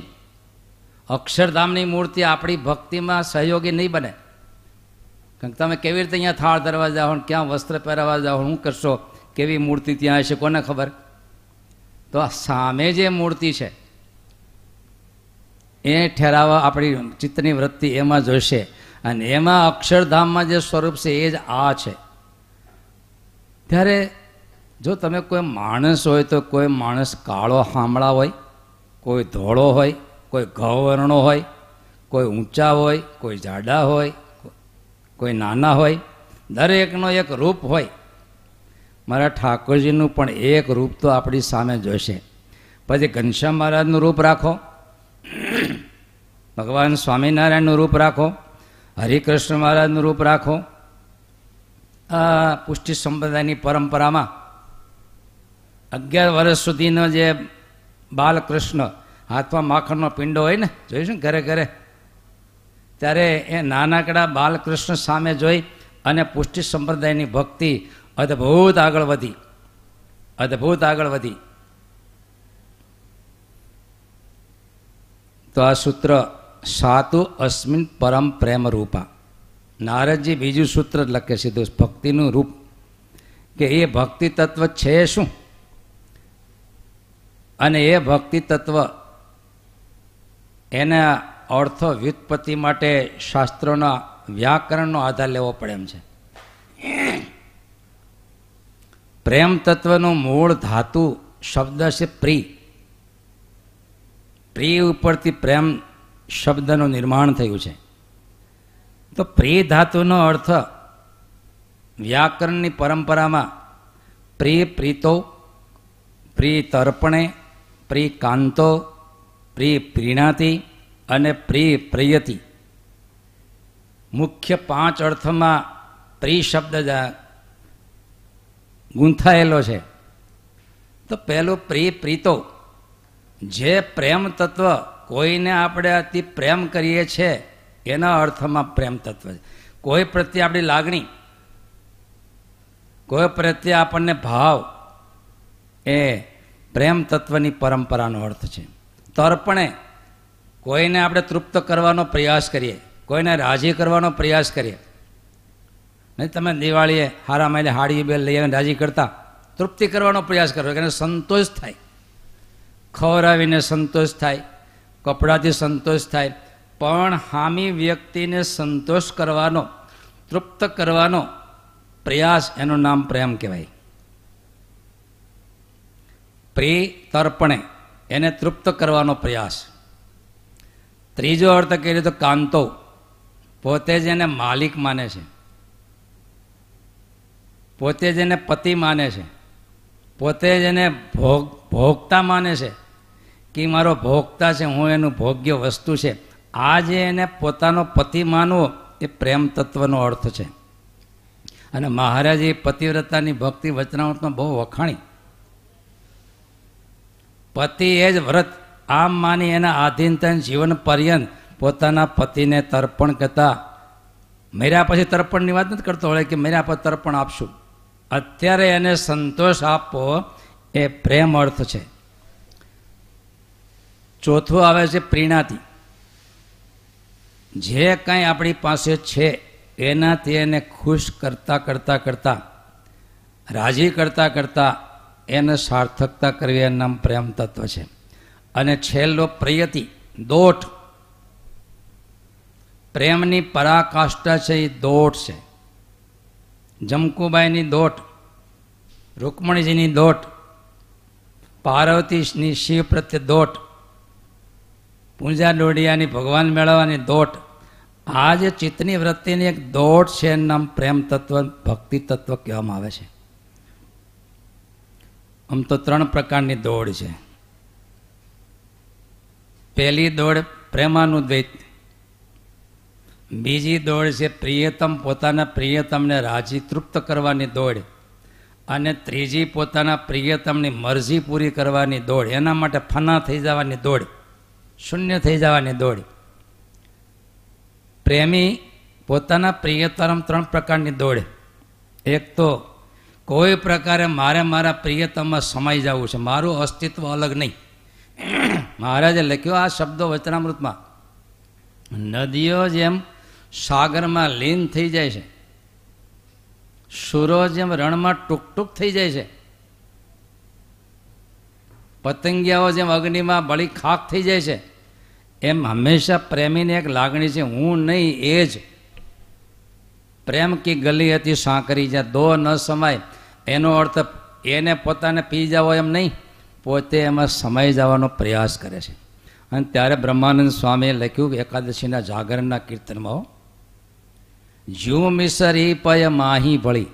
અક્ષરધામની મૂર્તિ આપણી ભક્તિમાં સહયોગી નહીં બને. કારણ કે તમે કેવી રીતે અહીંયા થાળ ધરવા જાઓ ક્યાં વસ્ત્ર પહેરવા જાઓ, શું કરશો, કેવી મૂર્તિ ત્યાં હશે કોને ખબર? તો આ સામે જે મૂર્તિ છે, એ ઠેરાવા આપણી ચિત્તની વૃત્તિ એમાં જોઈશે અને એમાં અક્ષરધામમાં જે સ્વરૂપ છે, એ જ આ છે. ત્યારે જો તમે કોઈ માણસ હોય તો કોઈ માણસ કાળો હામળા હોય, કોઈ ધોળો હોય કોઈ ઘવર્ણો હોય, કોઈ ઊંચા હોય, કોઈ જાડા હોય, કોઈ નાના હોય, દરેકનો એક રૂપ હોય. મારા ઠાકોરજીનું પણ એક રૂપ તો આપણી સામે જોશે. પછી ઘનશ્યામ મહારાજનું રૂપ રાખો. ભગવાન સ્વામિનારાયણનું રૂપ રાખો. હરિકૃષ્ણ મહારાજનું રૂપ રાખો. આ પુષ્ટિ સંપ્રદાયની પરંપરામાં અગિયાર વર્ષ સુધીનો જે બાલકૃષ્ણ હાથમાં માખણનો પિંડો હોય ને, જોઈશું ને ઘરે ઘરે. ત્યારે એ નાનકડા બાલકૃષ્ણ સામે જોઈ અને પુષ્ટિ સંપ્રદાયની ભક્તિ અદ્ભુત આગળ વધી. અદ્ભુત આગળ વધી. તો આ સૂત્ર, સાતુ અસ્મિન પરમ પ્રેમ રૂપા. નારદજી બીજું સૂત્ર લખે સીધું, ભક્તિનું રૂપ. કે એ ભક્તિ તત્વ છે શું? અને એ ભક્તિ તત્વ એના અર્થ વ્યુત્પત્તિ માટે શાસ્ત્રોના વ્યાકરણનો આધાર લેવો પડે એમ છે. પ્રેમ તત્વનું મૂળ ધાતુ શબ્દ છે પ્રી. પ્રિય ઉપરથી પ્રેમ શબ્દનું નિર્માણ થયું છે. તો પ્રિય ધાતુનો અર્થ વ્યાકરણની પરંપરામાં પ્રિય પ્રીતો પ્રિય તર્પણે પ્રિય કાંતો પ્રિય પ્રીણાતિ અને પ્રી પ્રિયતિ. મુખ્ય પાંચ અર્થમાં પ્રી શબ્દ ગૂંથાયેલો છે. તો પહેલું પ્રી પ્રીતો. જે પ્રેમ તત્વ કોઈને આપણે અતિ પ્રેમ કરીએ છીએ એના અર્થમાં પ્રેમ તત્વ છે. કોઈ પ્રત્યે આપણી લાગણી, કોઈ પ્રત્યે આપણને ભાવ, એ પ્રેમ તત્વની પરંપરાનો અર્થ છે. તર્પણે કોઈને આપણે તૃપ્ત કરવાનો પ્રયાસ કરીએ, કોઈને રાજી કરવાનો પ્રયાસ કરીએ. નહીં, તમે દિવાળીએ હારા માઇલે હાડી બેલ લઈ આવીને રાજી કરતા, તૃપ્તિ કરવાનો પ્રયાસ કરો એને સંતોષ થાય. ખવડાવીને સંતોષ થાય, કપડાથી સંતોષ થાય, પણ હામી વ્યક્તિને સંતોષ કરવાનો, તૃપ્ત કરવાનો પ્રયાસ એનું નામ પ્રેમ કહેવાય. પ્રિય તર્પણે. એને તૃપ્ત કરવાનો પ્રયાસ. ત્રીજો અર્થ કરીએ તો કાંતો પોતે જ એને માલિક માને છે. પોતે જ એને પતિ માને છે. પોતે જ એને ભોગ, ભોગતા માને છે કે મારો ભોગતા છે, હું એનું ભોગ્ય વસ્તુ છે. આ જે એને પોતાનો પતિ માનવો એ પ્રેમ તત્વનો અર્થ છે. અને મહારાજે પતિવ્રતાની ભક્તિ વચનાવટમાં બહુ વખાણી. પતિ એ જ વ્રત આમ માની એના આધીનતા જીવન પર્યંત પોતાના પતિને તર્પણ કરતા. મેર્યા પછી તર્પણની વાત નથી કરતો હોય કે મેર્યા પર તર્પણ આપશું. અત્યારે એને સંતોષ આપવો એ પ્રેમ અર્થ છે. ચોથું આવે છે પ્રીણાથી જે કાંઈ આપણી પાસે છે એનાથી એને ખુશ કરતા કરતા કરતા, રાજી કરતા કરતા એને સાર્થકતા કરવી એનું નામ પ્રેમ તત્વ છે. અને છેલ્લો પ્રયતિ દોટ પ્રેમની પરાકાષ્ઠા છે એ દોટ છે. જમકુબાઈની દોટ રૂકમણીજીની દોટ પાર્વતીની શિવ પ્રત્યે દોટ પૂજા ડોડિયાની ભગવાન મેળવવાની દોટ આ જે ચિત્તની વૃત્તિની એક દોટ છે એનું નામ પ્રેમ તત્વ, ભક્તિ તત્વ કહેવામાં આવે છે. આમ તો ત્રણ પ્રકારની દોડ છે. પહેલી દોડ પ્રેમાનુદ્વૈત. બીજી દોડ છે પ્રિયતમ પોતાના પ્રિયતમને રાજી તૃપ્ત કરવાની દોડ. અને ત્રીજી પોતાના પ્રિયતમની મરજી પૂરી કરવાની દોડ. એના માટે ફના થઈ જવાની દોડ. શૂન્ય થઈ જવાની દોડ. પ્રેમી પોતાના પ્રિયતમ ત્રણ પ્રકારની દોડ. એક તો કોઈ પ્રકારે મારે મારા પ્રિયતમમાં સમાઈ જવું છે. મારું અસ્તિત્વ અલગ નહીં. મહારાજે લખ્યો આ શબ્દો વચનામૃતમાં. નદીઓ જેમ સાગરમાં લીન થઈ જાય છે. સુરો જેમ રણમાં ટૂંક થઈ જાય છે. પતંગિયાઓ જેમ અગ્નિમાં બળી ખાક થઈ જાય છે. એમ હંમેશા પ્રેમીની એક લાગણી છે. હું નહીં, એ જ. પ્રેમ કી ગલી હતી સાંકરી જ્યાં દો ન સમાય. એનો અર્થ એને પોતાને પી જાવો એમ નહીં, પોતે એમાં સમાઈ જવાનો પ્રયાસ કરે છે. અને ત્યારે બ્રહ્માનંદ સ્વામીએ લખ્યું એકાદશીના જાગરણના કીર્તનમાં જ્યુ મિસરી પય માહી ભળી.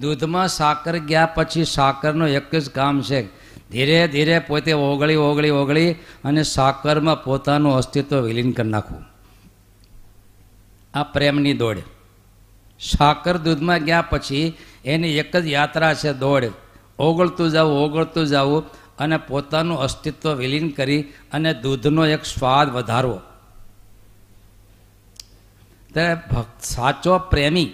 દૂધમાં સાકર ગયા પછી સાકરનું એક જ કામ છે. ધીરે ધીરે પોતે ઓગળી ઓગળી ઓગળી અને સાકરમાં પોતાનું અસ્તિત્વ વિલીન કરી નાખવું. આ પ્રેમની દોડ. સાકર દૂધમાં ગયા પછી એની એક જ યાત્રા છે દોડ. ઓગળતું જવું ઓગળતું જવું અને પોતાનું અસ્તિત્વ વિલીન કરી અને દૂધનો એક સ્વાદ વધારવો. ત્યારે ભક્ત સાચો પ્રેમી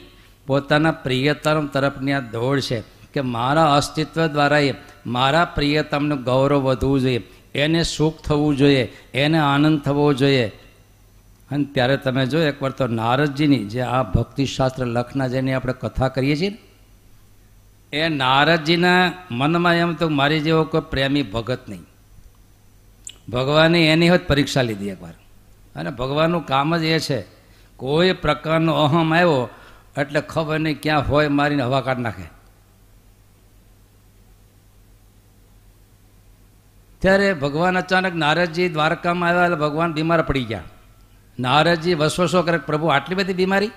પોતાના પ્રિયતમ તરફની આ દોડ છે કે મારા અસ્તિત્વ દ્વારા એ મારા પ્રિયતમનું ગૌરવ વધવું જોઈએ, એને સુખ થવું જોઈએ, એને આનંદ થવો જોઈએ. અને ત્યારે તમે જો એકવાર તો નારદજીની જે આ ભક્તિશાસ્ત્ર લખના જેની આપણે કથા કરીએ છીએ એ નારદજીના મનમાં એમ તો મારી જેવો કોઈ પ્રેમી ભગત નહીં. ભગવાને એની હોત પરીક્ષા લીધી એકવાર. અને ભગવાનનું કામ જ એ છે, કોઈ પ્રકારનો અહમ આવ્યો એટલે ખબર નહીં ક્યાં હોય મારીને હવા કાઢ નાખે. ત્યારે ભગવાન અચાનક નારદજી દ્વારકામાં આવ્યા એટલે ભગવાન બીમાર પડી ગયા. નારદજી વસવસો કરે, પ્રભુ આટલી બધી બીમારી?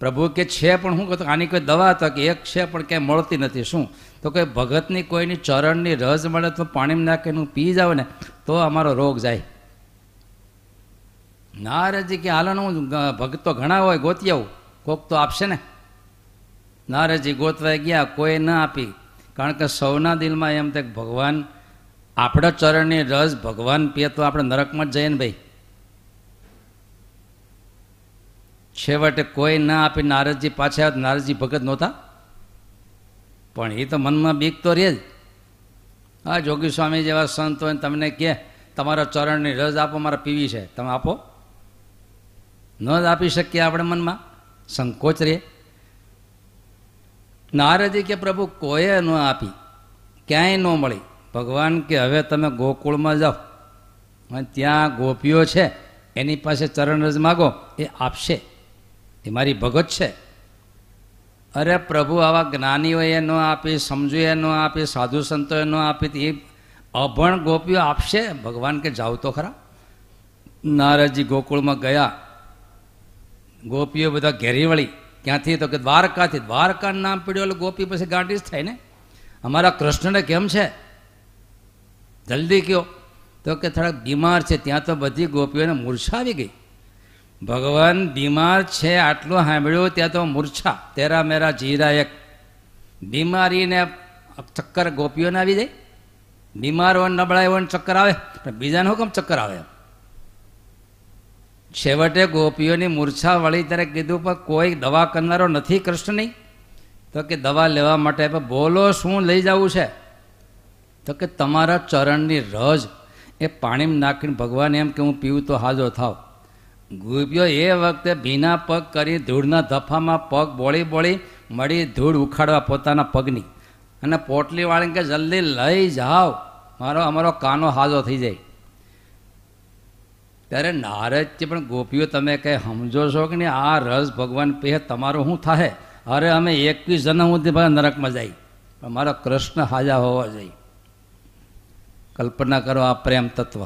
પ્રભુ કે છે, પણ શું કહું આની કોઈ દવા તો કે એક છે, પણ ક્યાંય મળતી નથી. શું? તો કે ભગતની કોઈની ચરણની રસ મળે તો પાણીમાં નાખીને હું પી જાઉં ને, તો અમારો રોગ જાય. નારદજી કે, હાલો હું ભગત તો ઘણા હોય ગોતી કોક તો આપશે ને. નારદજી ગોતવાઈ ગયા, કોઈ ન આપી. કારણ કે સૌના દિલમાં એમ તે ભગવાન આપણા ચરણની રસ ભગવાન પીએ તો આપણે નરકમાં જ જઈએ ને ભાઈ. છેવટે કોઈ ના આપી નારદજી પાછા નારદજી ભગત નહોતા? પણ એ તો મનમાં બીક તો રહે જ. હા, જોગી સ્વામી જેવા સંત હોય તમને કહે તમારા ચરણની રસ આપો, મારે પીવી છે. તમે આપો? ન જ આપી શકીએ આપણે મનમાં? સંકોચ રહે. નારદજી કે, પ્રભુ, કોઈએ ન આપી? ક્યાંય ન મળી? ભગવાન કે હવે તમે ગોકુળમાં જાઓ. અને ત્યાં ગોપીઓ છે, એની પાસે ચરણ રજ માગો, એ આપશે. એ મારી ભગત છે. અરે પ્રભુ, આવા જ્ઞાનીઓએ ન આપી, સમજુએ ન આપી, સાધુ સંતોએ ન આપી, એ અભણ ગોપીઓ આપશે? ભગવાન કે જાઓ તો ખરા. નારદજી ગોકુળમાં ગયા. ગોપીઓ બધા ઘેરી વળી. ક્યાંથી? તો કે દ્વારકાથી. દ્વારકા નામ પીડ્યું એટલે ગોપી પછી ગાંડી જ થાય ને? અમારા કૃષ્ણને કેમ છે? જલ્દી કયો તો કે થોડાક બીમાર છે, ત્યાં તો બધી ગોપીઓને મૂર્છા આવી ગઈ. ભગવાન બીમાર છે, આટલું સાંભળ્યું, ત્યાં તો મૂર્છા, તેરા મેરા જીરા એક. બીમારીને ચક્કર ગોપીઓને આવી જાય. બીમાર હોય નબળાય હોય ચક્કર આવે, પણ બીજાને હું કેમ ચક્કર આવે? છેવટે ગોપીઓની મૂર્છા વળી ત્યારે કીધું, પણ કોઈ દવા કરનારો નથી કૃષ્ણની તો કે, દવા લેવા માટે બોલો, શું લઈ જવું છે? તો કે તમારા ચરણની રજ એ પાણીમાં નાખીને ભગવાન એમ કે હું પીવું તો હાજો થાવ. ગુપ્યો એ વખતે ભીના પગ કરી ધૂળના ધફામાં પગ બોળી બોળી મળી ધૂળ ઉખાડવા પોતાના પગની. અને પોટલીવાળીને કે જલ્દી લઈ જાઓ, મારો અમારો કાનો હાજો થઈ જાય. ત્યારે નારદજી પણ ગોપીઓ તમે કંઈ સમજો છો કે નહીં? આ રસ ભગવાન પે તમારો શું થાય અરે અમે એકવીસ જન્મ સુધી નરકમાં જાય. મારો કૃષ્ણ હાજા હોવા જોઈએ. કલ્પના કરો આ પ્રેમ તત્વ.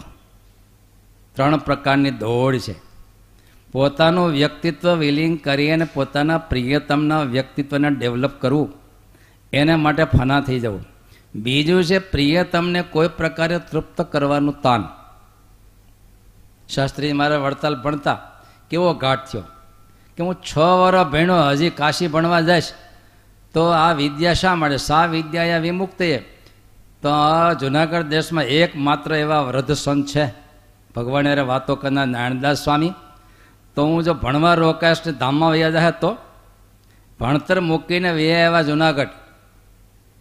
ત્રણ પ્રકારની દોડ છે. પોતાનું વ્યક્તિત્વ વિલીન કરી અને પોતાના પ્રિયતમના વ્યક્તિત્વને ડેવલપ કરવું. એના માટે ફના થઈ જવું. બીજું છે પ્રિયતમને કોઈ પ્રકારે તૃપ્ત કરવાનું તાન. શાસ્ત્રી મારા વડતાલ ભણતા કેવો ઘાટ થયો? કે હું છ વર્ષ ભણ્યો, હજી કાશી ભણવા જઈશ. તો આ વિદ્યા શા મળે સા વિદ્યા વિમુક્ત એ તો જુનાગઢ દેશમાં એકમાત્ર એવા વૃદ્ધ સંત છે. ભગવાન અરે વાતો કરનાર નારાયણદાસ સ્વામી. તો હું જો ભણવા રોકાશ ધામમાં વયા જાય તો? ભણતર મૂકીને વૈયા એવા જુનાગઢ.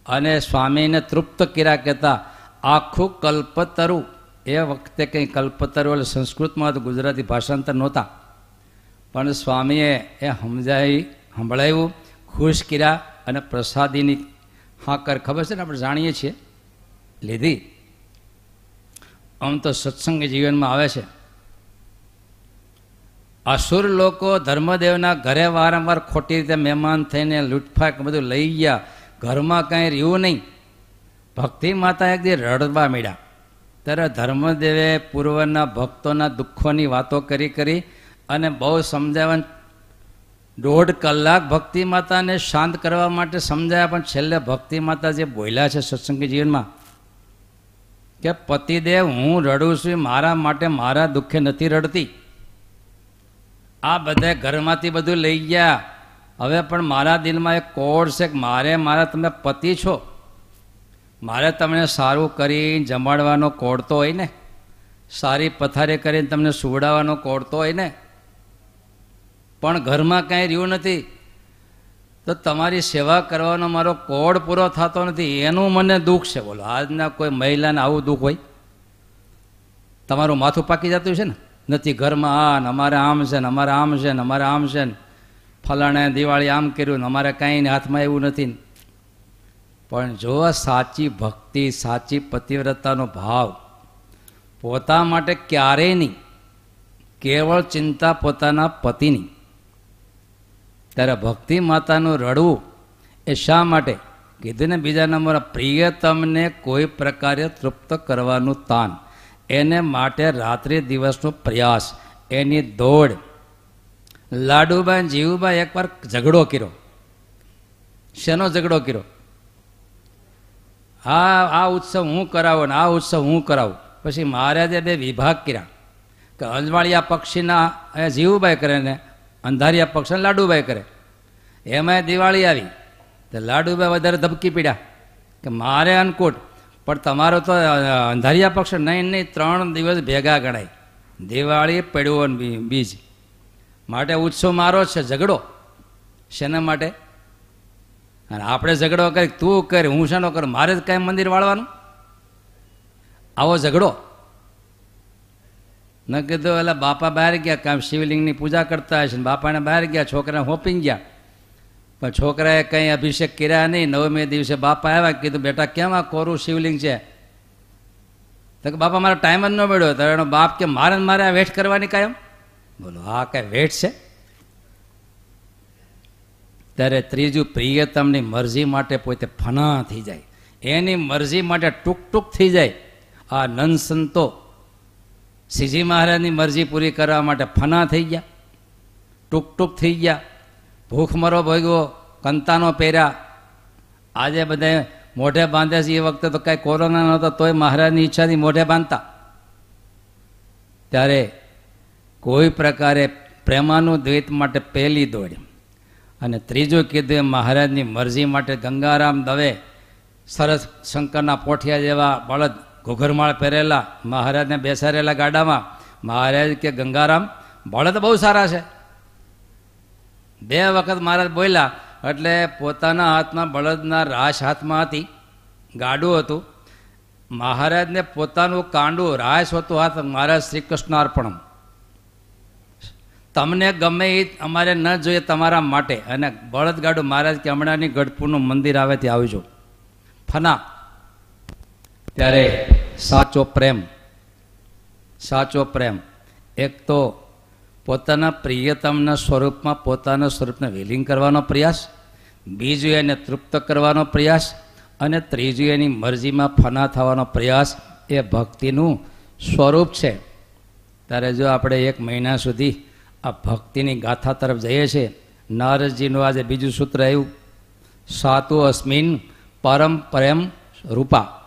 અને સ્વામીને તૃપ્ત કર્યા કહેતા, આખું કલ્પતરું. એ વખતે કંઈ કલ્પતરું એટલે સંસ્કૃતમાં તો ગુજરાતી ભાષાંતર નહોતા. પણ સ્વામીએ એ સમજાવી સંભળાવ્યું ખુશ કર્યા અને પ્રસાદીની હાકર ખબર છે ને આપણે જાણીએ છીએ? લીધી. આમ તો સત્સંગ જીવનમાં આવે છે. અસુર લોકો ધર્મદેવના ઘરે વારંવાર ખોટી રીતે મહેમાન થઈને લૂંટફાટ બધું લઈ ગયા. ઘરમાં કાંઈ રહ્યું નહીં. ભક્તિ માતા એક દી રડવા મળ્યા ત્યારે ધર્મદેવે પૂર્વના ભક્તોના દુઃખોની વાતો કરી કરી અને બહુ સમજાવવા દોઢ કલાક ભક્તિ માતાને શાંત કરવા માટે સમજાયા. પણ છેલ્લે ભક્તિ માતા જે બોલ્યા છે સત્સંગી જીવનમાં કે પતિદેવ, હું રડું છું મારા માટે મારા દુઃખે નથી રડતી. આ બધા ઘરમાંથી બધું લઈ ગયા. હવે પણ મારા દિલમાં એક કોડ છે કે મારે મારા તમે પતિ છો. મારે તમને સારું કરી જમાડવાનો કોડતો હોય ને. સારી પથારી કરીને તમને સુવડાવવાનો કોડતો હોય ને. પણ ઘરમાં કાંઈ રહ્યું નથી. તો તમારી સેવા કરવાનો મારો કોડ પૂરો થતો નથી, એનું મને દુઃખ છે. બોલો, આજના કોઈ મહિલાને આવું દુઃખ હોય? તમારું માથું પાકી જતું છે ને? નથી ઘરમાં આ ને અમારે આમ છે, ને અમારે આમ છે, ને અમારે આમ છે, ને ફલાણે દિવાળી આમ કર્યું, ને અમારે કાંઈ હાથમાં એવું નથી. પણ જો સાચી ભક્તિ, સાચી પતિવ્રતાનો ભાવ પોતા માટે ક્યારેય નહીં, કેવળ ચિંતા પોતાના પતિની. ત્યારે ભક્તિ માતાનું રડવું એ શા માટે? કીધું ને બીજા નંબર પ્રિય, તમને કોઈ પ્રકારે તૃપ્ત કરવાનું તાન. એને માટે રાત્રિ દિવસનો પ્રયાસ. એની દોડ. લાડુબા જીવુબા એકવાર ઝઘડો કર્યો. શેનો ઝઘડો કર્યો? હા, આ ઉત્સવ હું કરાવું ને આ ઉત્સવ હું કરાવું. પછી મહારાજે બે વિભાગ કર્યા. કે અંજવાળિયા પક્ષીના જીવુબાઈ કરે ને અંધારિયા પક્ષને લાડુભાઈ કરે. એમાંય દિવાળી આવી. તો લાડુભાઈ વધારે ધબકી પીડ્યા કે મારે અન્નકૂટ પણ તમારો તો અંધારિયા પક્ષ નહીં નહીં ત્રણ દિવસ ભેગા ગણાય. દિવાળી પડ્યો બીજ. માટે ઉત્સવ મારો છે, ઝઘડો. શેના માટે? અને આપણે ઝઘડો કરી, તું કર, હું શાનો કર? મારે જ કાંઈ મંદિર વાળવાનું? આવો ઝઘડો. ન કીધું એટલે બાપા બહાર ગયા, કામ શિવલિંગની પૂજા કરતા હશે બાપાને બહાર ગયા, છોકરાને હોપી ગયા. પણ છોકરાએ કંઈ અભિષેક કર્યા નહીં. નવમે દિવસે બાપા આવ્યા કીધું, બેટા, કેમ આ કોરું શિવલિંગ છે? તો કે, બાપા, મારો ટાઈમ જ ન મળ્યો. તો એનો બાપ કે, મારે મારે આ વેઠ કરવાની કાયમ? બોલો આ કાંઈ વેઠ છે. ત્યારે ત્રીજું પ્રિયતમની મરજી માટે પોતે ફના થઈ જાય. એની મરજી માટે ટૂંક ટૂંક થઈ જાય. આ નન સંતો શ્રીજી મહારાજની મરજી પૂરી કરવા માટે ફના થઈ ગયા ટૂંક ટૂંક થઈ ગયા, ભૂખમરો ભોગવો કંતાનો પહેર્યા. આજે બધા મોઢે બાંધે છે, એ વખતે તો કાંઈ કોરોના નહોતો, તોય મહારાજની ઈચ્છાથી મોઢે બાંધતા. ત્યારે કોઈ પ્રકારે પ્રેમાનું દ્વૈત માટે પહેલી દોડ અને ત્રીજું કીધું એ મહારાજની મરજી માટે ગંગારામ દવે, સરસ શંકરના પોઠિયા જેવા બળદ ઘોઘરમાળ પહેરેલા, મહારાજને બેસાડેલા ગાડામાં, મહારાજ કે, ગંગારામ બળદ બહુ સારા છે. બે વખત મહારાજ બોલ્યા, એટલે પોતાના હાથમાં બળદના રાશ હાથમાં હતી, ગાડું હતું. મહારાજને પોતાનું કાંડું રાશ હતું હાથ, મહારાજ શ્રી કૃષ્ણ અર્પણમ. તમને ગમે એ અમારે ન જોઈએ તમારા માટે. અને બળદગાડું, મહારાજ કે, હમણાંની ગઢપુરનું મંદિર આવે ત્યાં આવજો. ફના ત્યારે સાચો પ્રેમ સાચો પ્રેમ. એક તો પોતાના પ્રિયતમના સ્વરૂપમાં પોતાના સ્વરૂપને વિલીન કરવાનો પ્રયાસ, બીજું એને તૃપ્ત કરવાનો પ્રયાસ અને ત્રીજું એની મરજીમાં ફના થવાનો પ્રયાસ એ ભક્તિનું સ્વરૂપ છે. ત્યારે જો આપણે એક મહિના સુધી આ ભક્તિની ગાથા તરફ જઈએ છીએ, નારદજીનું આજે બીજું સૂત્ર આવ્યું, સાતુ અસ્મિન પરમ પ્રેમ રૂપા.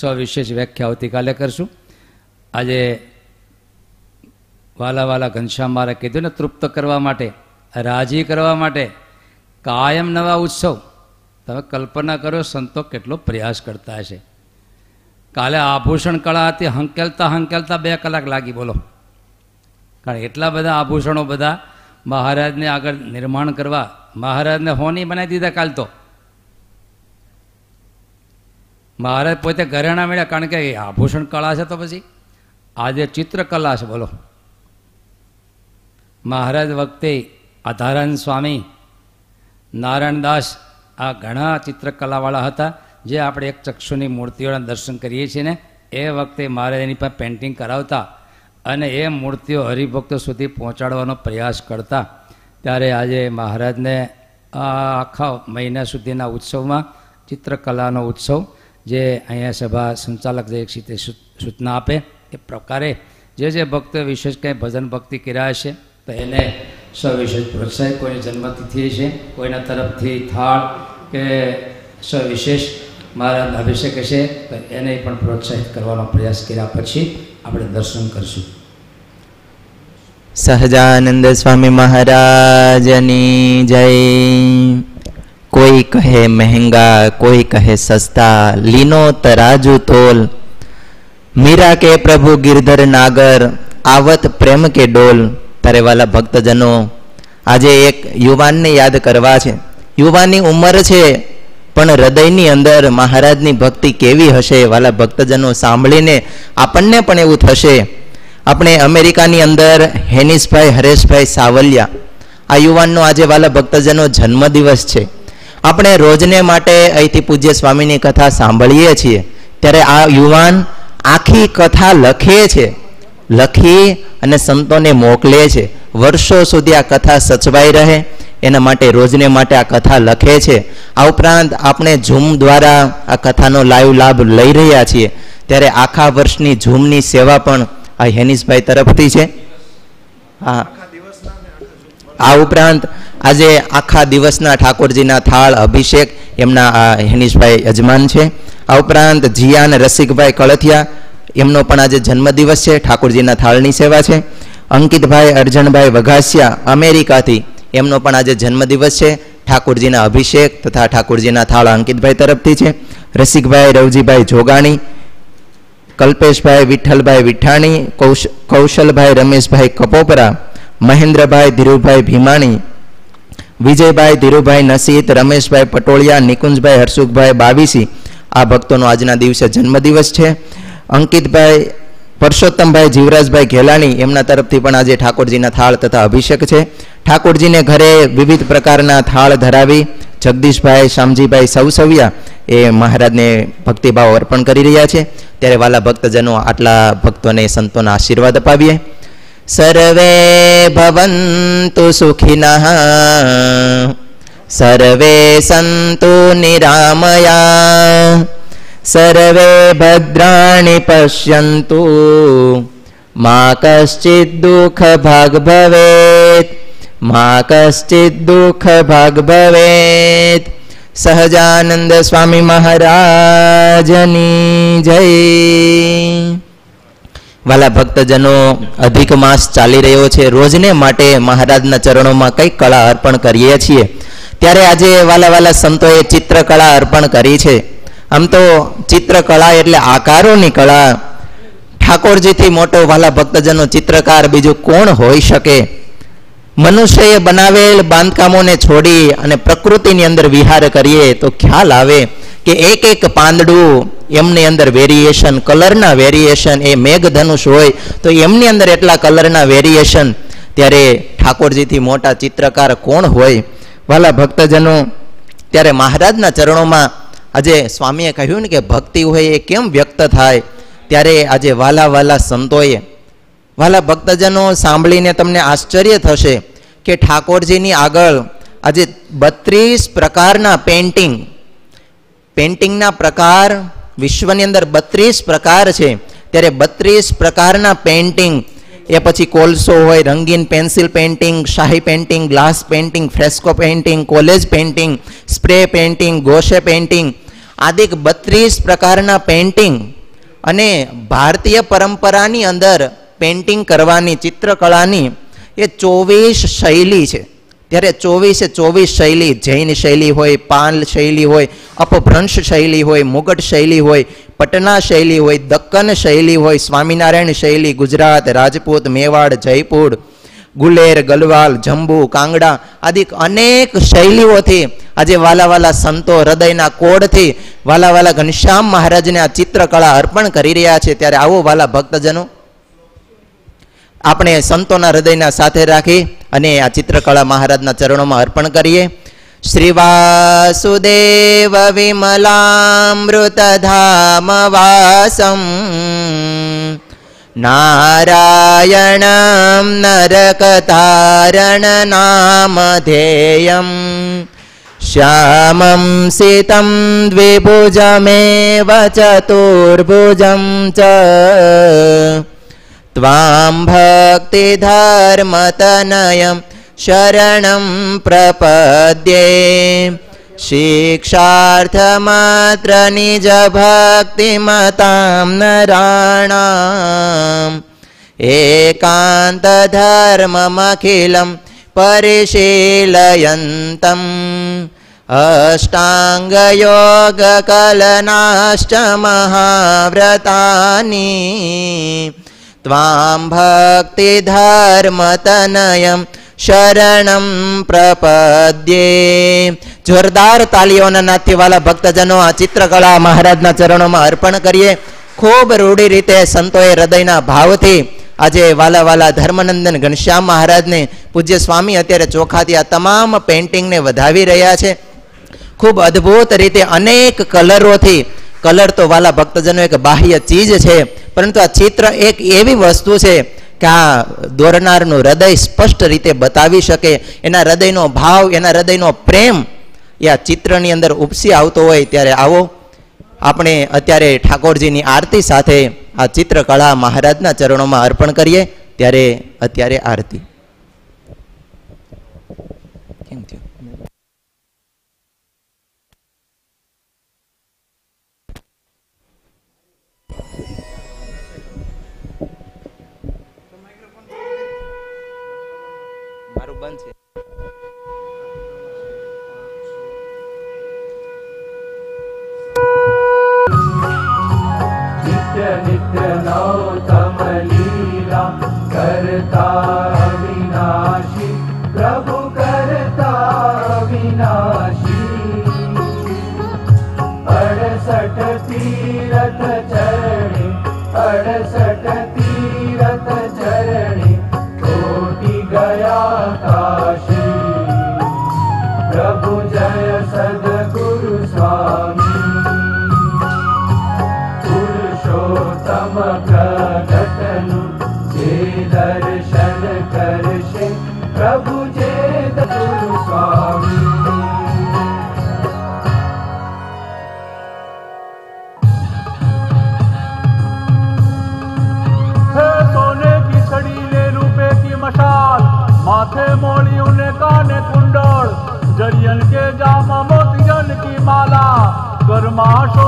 સવિશેષ વ્યાખ્યા આવતીકાલે કરશું. આજે વાલા વાલા ઘનશ્યામ મારે કીધું ને, તૃપ્ત કરવા માટે, રાજી કરવા માટે કાયમ નવા ઉત્સવ. તમે કલ્પના કરો, સંતો કેટલો પ્રયાસ કરતા હશે. કાલે આભૂષણ કળા હતી, હંકેલતા હંકેલતા બે કલાક લાગી, બોલો. કારણ એટલા બધા આભૂષણો બધા મહારાજને આગળ નિર્માણ કરવા, મહારાજને હોની બનાવી દીધા કાલ તો. મહારાજ પોતે ઘરેણા મળ્યા કારણ કે આભૂષણ કળા છે તો પછી. આજે ચિત્રકલા છે, બોલો. મહારાજ વખતે આધારાન સ્વામી નારાયણદાસ આ ઘણા ચિત્રકલાવાળા હતા, જે આપણે એક ચક્ષુની મૂર્તિઓના દર્શન કરીએ છીએ ને, એ વખતે મહારાજ એની પાસે પેન્ટિંગ કરાવતા અને એ મૂર્તિઓ હરિભક્તો સુધી પહોંચાડવાનો પ્રયાસ કરતા. ત્યારે આજે મહારાજને આ આખા મહિના સુધીના ઉત્સવમાં ચિત્રકલાનો ઉત્સવ જે અહીંયા સભા સંચાલક જે સૂચના આપે એ પ્રકારે જે જે ભક્તો વિશેષ કંઈ ભજન ભક્તિ કર્યા છે તો એને સવિશેષ પ્રોત્સાહિત કોઈની જન્મતિથિ છે કોઈના તરફથી થાળ કે સવિશેષ મહારાજ અભિષેક છે તો એને પણ પ્રોત્સાહિત કરવાનો પ્રયાસ કર્યા પછી આપણે દર્શન કરશું. સહજાનંદ સ્વામી મહારાજની જય. કોઈ કહે મહેંગા, કોઈ કહે સસ્તા, લીનો તરાજુ તોલ. મીરા કે પ્રભુ ગિરધર નાગર, આવત પ્રેમ કે ડોલ. તારે વાલા ભક્તજનો, આજે એક યુવાનને યાદ કરવા છે. યુવાનની ઉંમર છે, પણ હૃદયની અંદર મહારાજની ભક્તિ કેવી હશે? વાલા ભક્તજનો સાંભળીને આપણને પણ એવું થશે. આપણે અમેરિકાની અંદર હેનિસભાઈ હરેશભાઈ સાવલિયા. આ યુવાનનો આજે વાલા ભક્તજનો જન્મદિવસ છે. આપણે રોજને માટે અહીંથી પૂજ્ય સ્વામીની કથા સાંભળીએ છીએ. ત્યારે આ યુવાન આખી કથા લખે છે. લખી અને સંતોને મોકલે છે. વર્ષો સુધી આ કથા સચવાઈ રહે. એના માટે રોજને માટે આ કથા લખે છે. આ ઉપરાંત આપણે ઝૂમ દ્વારા આ કથાનો લાઈવ લાભ લઈ રહ્યા છીએ. ત્યારે આખા વર્ષની ઝૂમની સેવા પણ આ હેનિસભાઈ તરફથી છે. હા. આ ઉપરાંત આજે આખા દિવસના ઠાકોરજીના થાળ, અભિષેક એમના આ હેનિશભાઈ યજમાન છે. આ ઉપરાંત જીયાન રસિકભાઈ કળથિયા, એમનો પણ આજે જન્મદિવસ છે, ઠાકોરજીના થાળની સેવા છે. અંકિતભાઈ અર્જણભાઈ વઘાસિયા, અમેરિકાથી, એમનો પણ આજે જન્મદિવસ છે. ઠાકોરજીના અભિષેક તથા ઠાકોરજીના થાળ અંકિતભાઈ તરફથી છે. રસિકભાઈ રવજીભાઈ જોગાણી, કલ્પેશભાઈ વિઠ્ઠલભાઈ વિઠાણી કૌશ, કૌશલભાઈ રમેશભાઈ કપોપરા મહેન્દ્રભાઈ ધીરુભાઈ ભીમાણી, વિજયભાઈ ધીરુભાઈ નસીત, રમેશભાઈ પટોળિયા, નિકુંજભાઈ હર્ષુખભાઈ બાવીસી, આ ભક્તોનો આજના દિવસે જન્મદિવસ છે. અંકિતભાઈ, પરસોત્તમભાઈ, જીવરાજભાઈ ઘેલાણી, એમના તરફથી પણ આજે ઠાકોરજીના થાળ તથા અભિષેક છે. ઠાકોરજીને ઘરે વિવિધ પ્રકારના થાળ ધરાવી જગદીશભાઈ, શામજીભાઈ સૌસવિયા એ મહારાજને ભક્તિભાવ અર્પણ કરી રહ્યા છે. ત્યારે વાલા ભક્તજનો આટલા ભક્તોને સંતોના આશીર્વાદ અપાવીએ. सर्वे भवन्तु सुखिनः। सर्वे सन्तु निरामया। सर्वे भद्राणि पश्यन्तु। मा कश्चिद्दुःखभाग् भवेत्। मा कश्चिद्दुःखभाग् भवेत्। सहजानन्दस्वामी महाराजनी जय। વાલા ભક્તજનો, અધિક માસ ચાલી રહ્યો છે. રોજને માટે મહારાજના ચરણોમાં કઈ કળા અર્પણ કરીએ છીએ. ત્યારે આજે વાલા વાલા સંતોએ ચિત્રકળા અર્પણ કરી છે. આમ તો ચિત્રકળા એટલે આકારોની કળા. ઠાકોરજીથી મોટો વાલા ભક્તજનો ચિત્રકાર બીજું કોણ હોઈ શકે? મનુષ્યએ બનાવેલ બાંધકામોને છોડી અને પ્રકૃતિની અંદર વિહાર કરીએ તો ખ્યાલ આવે. કે એક એક પાંદડું એમની અંદર વેરિએશન કલરના વેરિએશન એ મેઘધનુષ હોય, તો એમની અંદર એટલા કલરના વેરિએશન ત્યારે ઠાકોરજીથી મોટા ચિત્રકાર કોણ હોય? વાલા ભક્તજનો, ત્યારે મહારાજના ચરણોમાં આજે સ્વામીએ કહ્યું ને કે ભક્તિ હોય એ કેમ વ્યક્ત થાય? ત્યારે આજે વાલા વાલા સંતોએ, વાલા ભક્તજનો સાંભળીને તમને આશ્ચર્ય થશે કે ઠાકોરજીની આગળ આજે બત્રીસ પ્રકારના પેન્ટિંગ પેન્ટિંગના પ્રકાર વિશ્વની અંદર બત્રીસ પ્રકાર છે. ત્યારે બત્રીસ પ્રકારના પેન્ટિંગ એ પછી કોલસો હોય, રંગીન પેન્સિલ પેઇન્ટિંગ, શાહી painting, glass painting, fresco painting, collage painting, spray painting, gouache painting, આદિક બત્રીસ પ્રકારના પેઇન્ટિંગ અને ભારતીય પરંપરાની અંદર પેઇન્ટિંગ કરવાની, ચિત્રકળાની એ ચોવીસ શૈલી છે. ત્યારે ચોવીસે ચોવીસ શૈલી, જૈન શૈલી હોય પાલ શૈલી હોય, અપભ્રંશ શૈલી હોય, મુગટ શૈલી હોય, પટના શૈલી હોય, દક્કન શૈલી હોય, સ્વામિનારાયણ શૈલી, ગુજરાત, રાજપૂત, મેવાડ, જયપુર, ગુલેર, ગલવાલ, જંબુ, કાંગડા આદિ અનેક શૈલીઓથી આજે વાલા વાલા સંતો હૃદયના કોડથી વાલા વાલા ઘનશ્યામ મહારાજને આ ચિત્રકળા અર્પણ કરી રહ્યા છે. ત્યારે આવો વાલા ભક્તજનો આપણે સંતોના હૃદયના સાથે રાખી અને આ ચિત્રકળા મહારાજના ચરણોમાં અર્પણ કરીએ. શ્રી વાસુદેવ વિમલામૃતધામ વાસમ નારાયણમ નરકતારણ નામધેયમ શ્યામં સીતમ દ્વિભુજમેવ ચતુર્ભુજં ચ. त्वां भक्तिधर्मतनयं शरणं प्रपद्ये। शिक्षार्थमात्र निजभक्तिमतां नराणाम् एकान्तधर्ममखिलं परिशीलयन्तम् अष्टाङ्गयोगकलनाश्च महाव्रतानि। त्वां ભક્તિધર્મતનયમ શરણમ પ્રપદ્યે જોરદાર તાલીઓના નાથીવાલા ભક્તજનો આ ચિત્રકળા મહારાજના ચરણોમાં અર્પણ કરીએ ખૂબ રૂઢી રીતે સંતોએ હૃદયના ભાવથી આજે વાલા વાલા ધર્મનંદન ઘનશ્યામ મહારાજને પૂજ્ય સ્વામી અત્યારે ચોખાથી આ તમામ પેઇન્ટિંગને વધાવી રહ્યા છે ખૂબ અદ્ભુત રીતે અનેક કલરોથી કલર તો વાલા ભક્તજનો એક બાહ્ય ચીજ છે, પરંતુ આ ચિત્ર એક એવી વસ્તુ છે કે આ દોરનારનું હૃદય સ્પષ્ટ રીતે બતાવી શકે. એના હૃદયનો ભાવ, એના હૃદયનો પ્રેમ એ આ ચિત્રની અંદર ઉપસી આવતો હોય ત્યારે આવો. આપણે અત્યારે ઠાકોરજીની આરતી સાથે આ ચિત્રકળા મહારાજના ચરણોમાં અર્પણ કરીએ, ત્યારે અત્યારે આરતી. કેમ થયું? नित्य नौतम लीला करता પ્રભુ જે મશાલ, માથે મોળિયું ને કાને કુંડળ, જરિયન કે જામા મોતિયન કી માલા ગરમાશો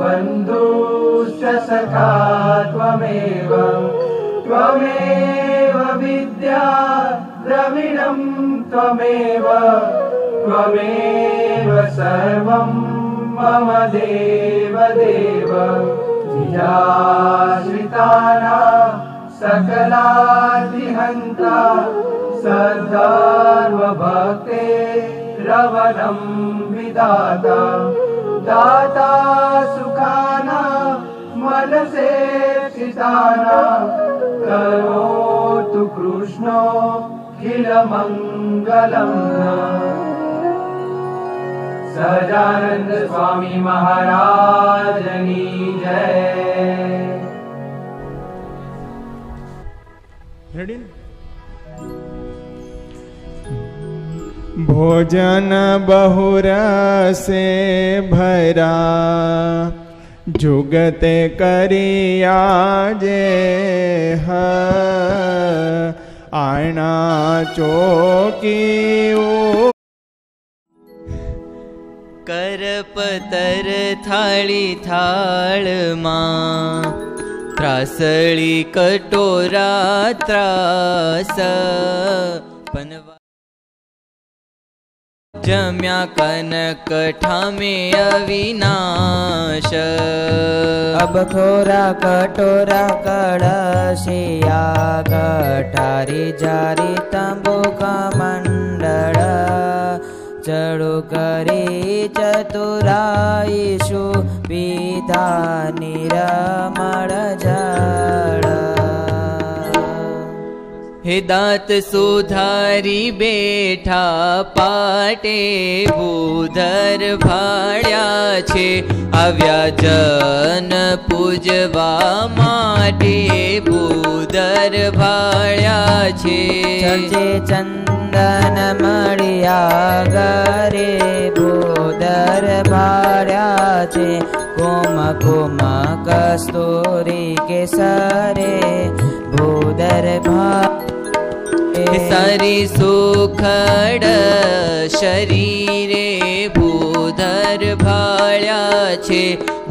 बन्धुश्च सखा त्वमेव त्वमेव विद्या द्रविणं त्वमेव त्वमेव सर्वं मम देव देव निजाश्रितानां सकलादिहन्ता सद्धर्मभक्ते रवणं विदाता દાતા સુખાના મન સે સીતાના કરો તુ કૃષ્ણ ખિલ મંગલમ સહજાનંદ સ્વામી મહારાજની જય રેડી भोजन बहुरसे भरा। जुगतर्या आणा चोकी कर् पतर थलि त्रासळी कटोरा त्रास। जम्या कनक ठामे अविनाश। अब खोरा कटोरा जनकठमेविनाश अबखोरा जारी तम्बुका मण्डळ चडु चडुकरे चतुरायिषु पिता निरमण जळ હે દાંત સુધારી બેઠા પાટે ભૂધર ભાળ્યા છે આવ્યા જન પૂજવા માટે ભૂધર ભાળ્યા છે ચર્ચે ચંદન મળ્યા ગરે ભૂદર ભાડ્યા છે કોમ કોમ કસ્તુરી કેસરે ભૂદર ભા सुखड शरीरे भोधर भाळ्या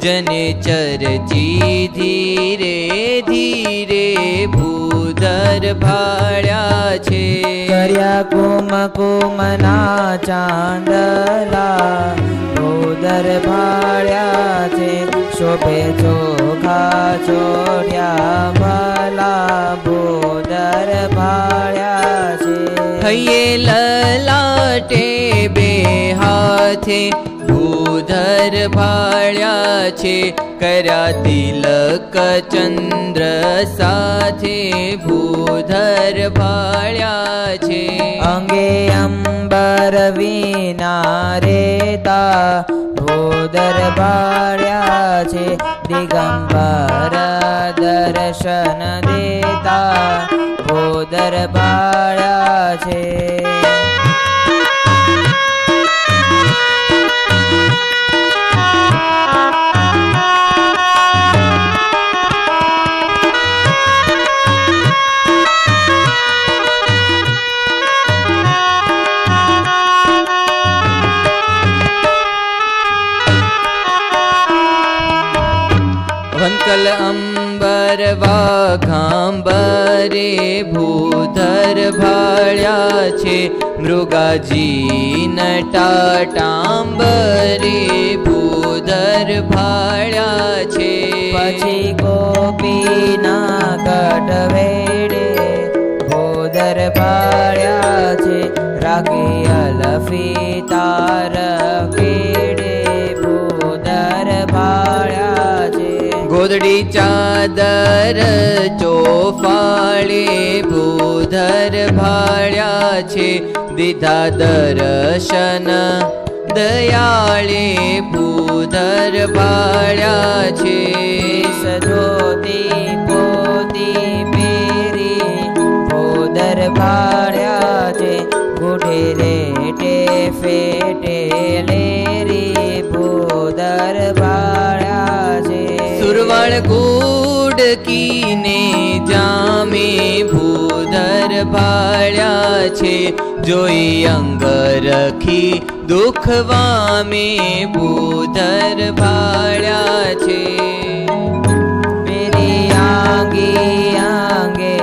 जनचरची धीरे धीरे भू ભૂધર ભાળ્યા છે. કર્યા કુમ કુમના ચાંદલા ભૂદર ભાડ્યા છે. શોભે ચોખા ચોડ્યા ભલા ભૂદર ભાડ્યા છે. હૈયે લલાટે બે હાથે भूधर भाळ्याचे करा तिलक चंद्र साथे भूधर भाळ्याचे अंगे अंबर विनारेता भूधर भाळ्याचे दिगंबर दर्शन देता भूधर भाळ्याचे सकल अम्बर वाघाम्बरे वा गाम्बरे भो दर भाळा मृगा जीनटाटाम्बरे भो दरभाे गोपीना कटवेडे भो दर भाळा रागे केडे ी चादर चोफाळे भूधर भाड्या छे दिधा दर्शन दयाळे भूधर भाड्या छे सदो दीपो दीपेरी भूधर दयालि छे गुढे रेटे फेटे लेरी भूधर दरभा पुरवण कूड कीने जामे भूधर भाळ्या छे जोई अंग रखी दुख वामे भोधर भाड्याङ्गी छे मेरी आगे आगे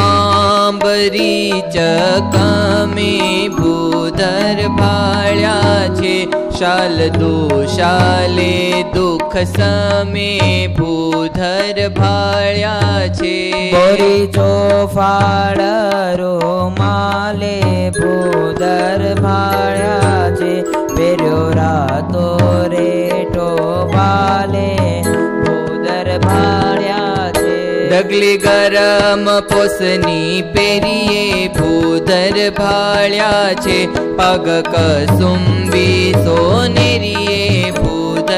ी च गी बुधर भाळ्या शालो शाले दुख समी बोधर भाळ्याेरि टोफाडरो मले भोधर भाळा वेरो रा तोरेले जगली गरम पोसनी पेरिये भूधर भाळ्याचे पग कसुंबी ो नरि भूर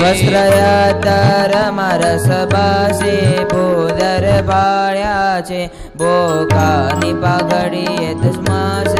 भासया तार मार सबा भोदर भाकानि पगळिएमासे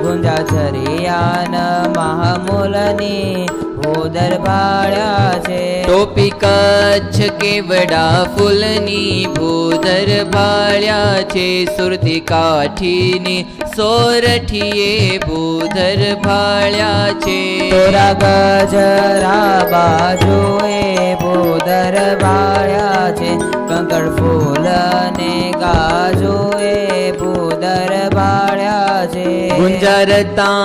ભાળ્યા ગુંજા છરિયાન મહામૂલની ભોદર ભાળ્યા છે. ટોપી કચ્છ કેવડા ફૂલની ભોદર ભાળ્યા છે. સુરતી કાઠીની સોરઠીએ ભૂધર ભાળ્યા છે. તોરા ગજરા બાજુએ ભૂધર ભાળ્યા છે. કંકડ ફૂલ ને ગાજુએ ભૂદર बाजे गुञ्जरताञ्जलि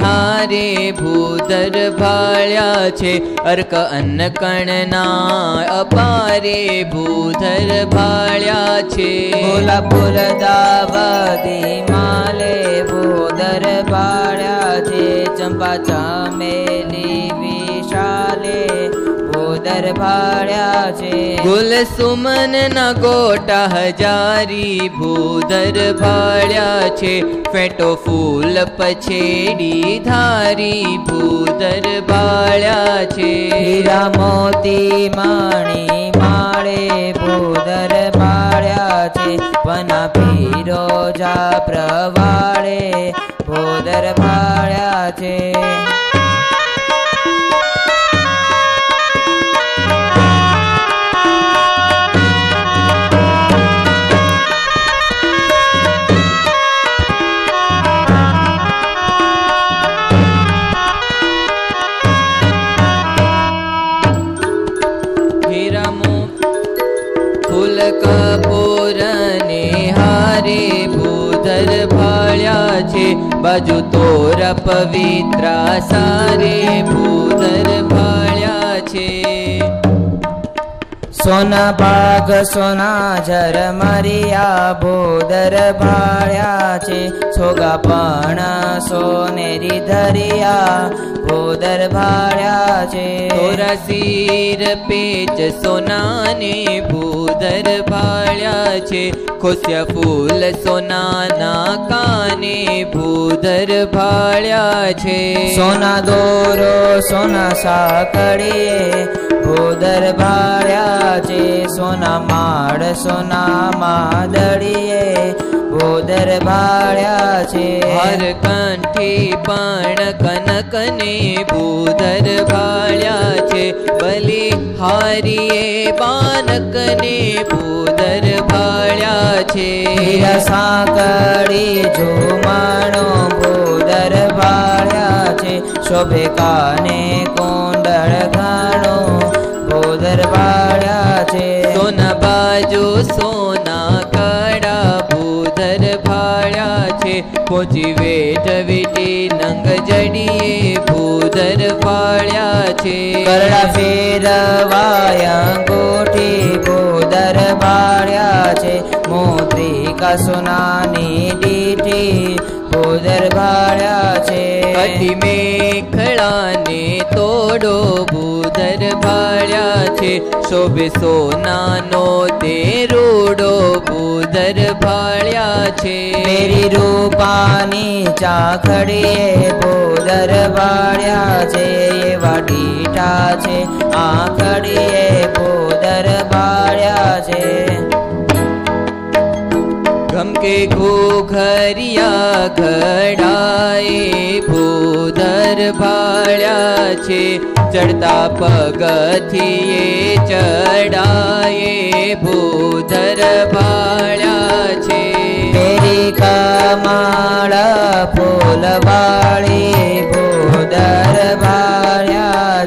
हारे भूतर भाळ्यार्क अन्नकणना अपारे भूधर भाळ्या छे। भोर दावा माले भूदर भाळ्या छे। चम्पा चामे ભૂદર ભાળ્યા છે. ગુલ સુમન ના ગોટા હજારી ભૂધર ભાળ્યા છે. ફેટો ફૂલ પછેડી ધારી ભૂધર ભાળ્યા છે. હીરા મોતી માણી માળે ભૂદર ભાળ્યા છે. પના પીરો જા પ્રવાળે ભોદર ભાળ્યા છે. पवित्रा सारे भूतन पाळ्या સોના ભાગ સોના જર મરિયા ભૂદર ભાળ્યા છે. સોગા પણ સોનેરી ધરિયા ભૂદર ભાળ્યા છે. તોરા સિર પેચ સોનાને ભૂધર ભાળ્યા છે. ખોસ્યા ફૂલ સોનાના કાને ભૂધર ભાળ્યા છે. સોના દોરો સોના સાકડીએ ભૂદર ભાર્યા છે સોના માળ સોના માદડીએ ભૂદર ભાર્યા છે. હર કંઠી પણ કનકને ભૂદર ભાળ્યા છે. બલી હારીએ બાનકને ભૂદર ભાળ્યા છે સાંકળી ઝુમાણો ભૂદર ભાળ્યા છે. શોભે કાને કોણ ભૂદર ભાળ્યા છે સોના બાજુ સોના કડા ભૂધર ભાળ્યા છે પહોંચી વેઠ વીટી નંગ જડીએ ભૂધર ભાળ્યા છે કરડા ફેરવાયા ગોઠી ભૂદર ભાળ્યા છે મોત્રિકા સોનાની દીઠી ભૂદર ભાળ્યા છે કઠી મેખલાને તોડો ભૂધર ભાળ્યા છે શોભે સોનાનો તે રૂડો ભૂધર ભાળ્યા છે. મેરી રૂપાની ચાખડીએ ભૂદર ભાળ્યા છે એવા ડીઠા છે આખડીએ ભૂદર ભાળ્યા છે. ગમકે ઘોઘરિયા ઘડાએ ભૂદર ભાળ્યા છે चर्ता पगिये चडाये भोधरभा्याीता मा भूधर भोलवाळे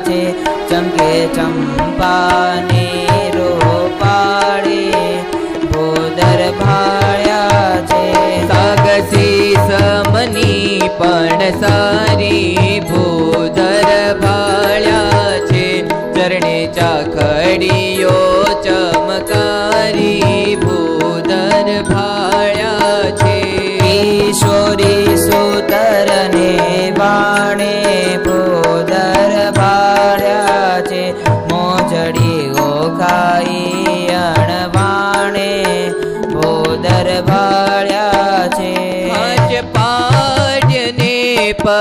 छे चंगे चंपान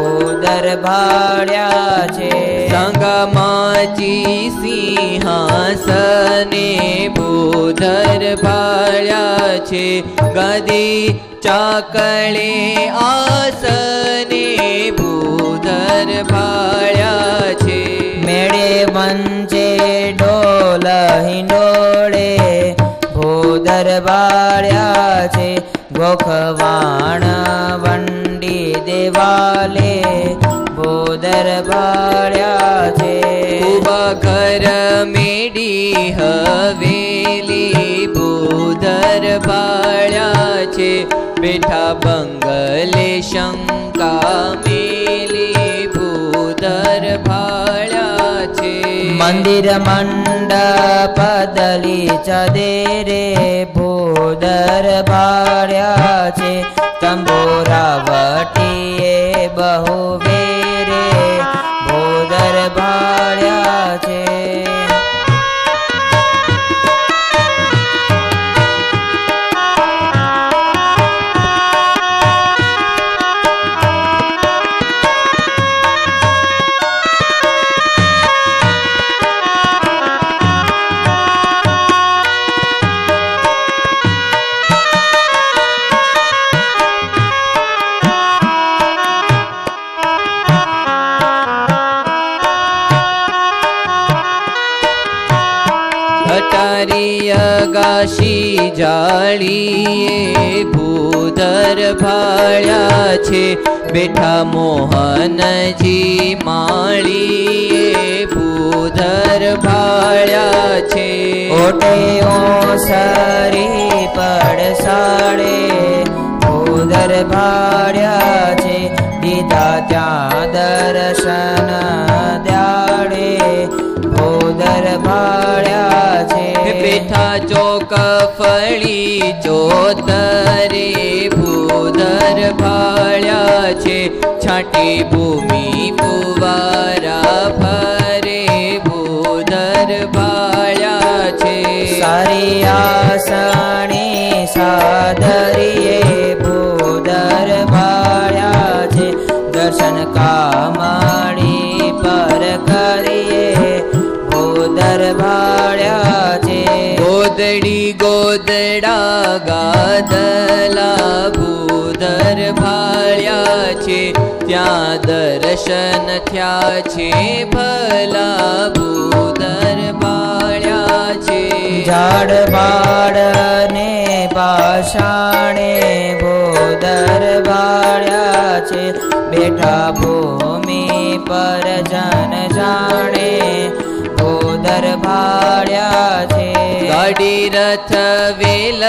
ભૂદર ભાડ્યા છે. સંગમાચી સિંહાસને ભૂધર ભાડ્યા છે. ગદી ચાકળે આસને ભૂધર ભાડ્યા છે. મેળે વંચે ડોલ હિંડોળે ભૂધર ભાડ્યા છે. ગોખવાણ વંડી वाले गो दरबाया मेडी हवली बो दर्याङ्गले शङ्का मेलो दरभाे मण्ड पदलि चदेरे बो दर्याम्बोराव बहु भोदर भा જાળીએ ભૂધર ભાળ્યા છે બેઠા મોહનજી માળીએ ભૂધર ભાળ્યા છે ઓટે ઓસરી પડસાડે ભૂદર ભાળ્યા છે દીધા ત્યાં દર્શન દ્યાડે ભૂદર ભાળ્યા છે चोकफळी चोतरे भूदर भाळ्या छे छी भूमि पुवारा भरे भूदर भाळ्या छे अरि आणी सादरिये भूदर भाळ्या छे दर्शन कामाणी पर करिये भूदर भाळ्या ी गोदरा गादला गो दर भाळ्यार्शन्या भला बोदर भाळाड भाडने पाषाणे भो दर भाळ्या भूमि पर जन जाणे બેઠા ભૂમિ પર જન જાણે ભૂદર ભાળ્યા છે ગાડી રથ વેલ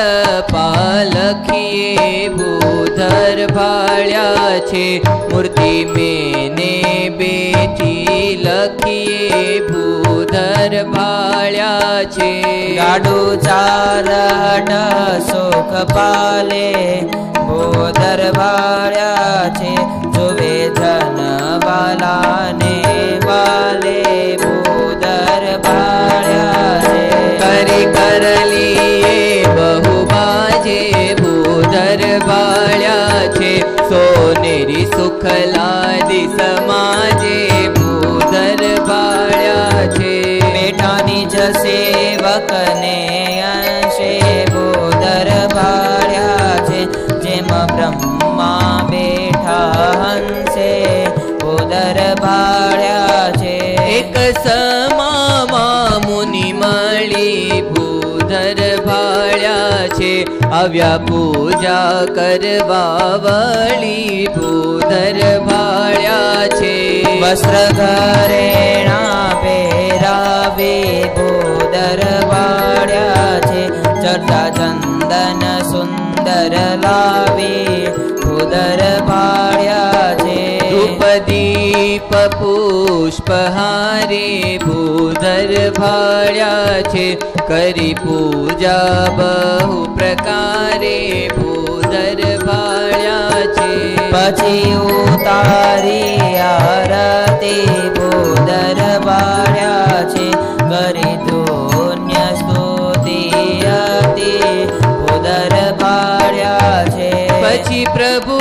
પાલખીએ ભૂધર ભાળ્યા છે મૂર્તિ મેને બેઠી લખીએ ભૂધર ભાળ્યા છે ગાડું ચારટ સુખ પાલે ભૂદર ભાળ્યા છે જોવે જન વાલાને વાલે लि बहुबाजे भू दरबाळ्या सोनेरी सुखलादि समाजे भो दरबाळ्यासे जसेवकने આવ્યા પૂજા કરવા વળી ભૂધર ભાળ્યા છે વસ્ત્ર ઘરેણા પહેરાવે ભૂદર ભાળ્યા છે ચર્ચા ચંદન સુંદર લાવે ભૂદર ભાળ્યા છે ધૂપ દીપ પુષ્પ હારે ભૂધર ભાળ્યા दीपपुष्पहारे ीपुष्पहारी भूर करि पूजा बहु प्रकार उत दे भो दरवाड्या सो दे उदर पाड्या पशि प्रभु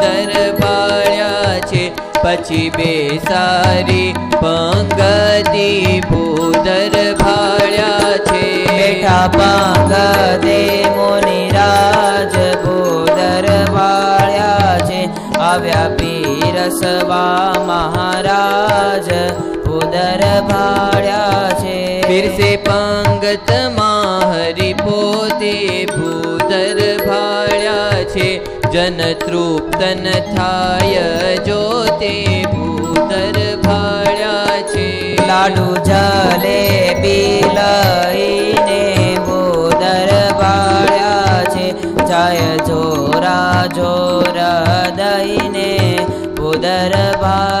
નિજ જનની મછાતી ભૂધર ભાળ્યા છે પછી બેસારી પંગતી ભૂધર ભાળ્યા છે બેઠા પાંગદે મુનિરાજ ભૂદર ભાળ્યા છે આવ્યા પીરસવા મહારાજ ભૂદર ભાળ્યા છે પીરસે પંગતમાં હરિ પોતે ભૂધર ભાળ્યા जन तृप्तन थाय जो ते बोदरभा्यालु जले पिलयिने जय जोरा जोरा दैने भूतर गोदरबा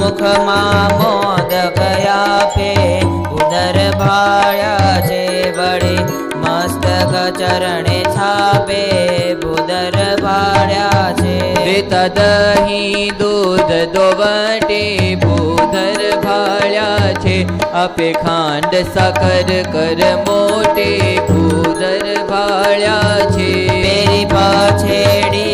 मुख मा मोदयापे उदर भाळा चे वडे मस्तक चरणे छापे बु दर भाड्यादही दूत दोबटे बुधर भाळ्या अपिखण्ड सकर मोटी भूदर भाळ्या मेरि पाडी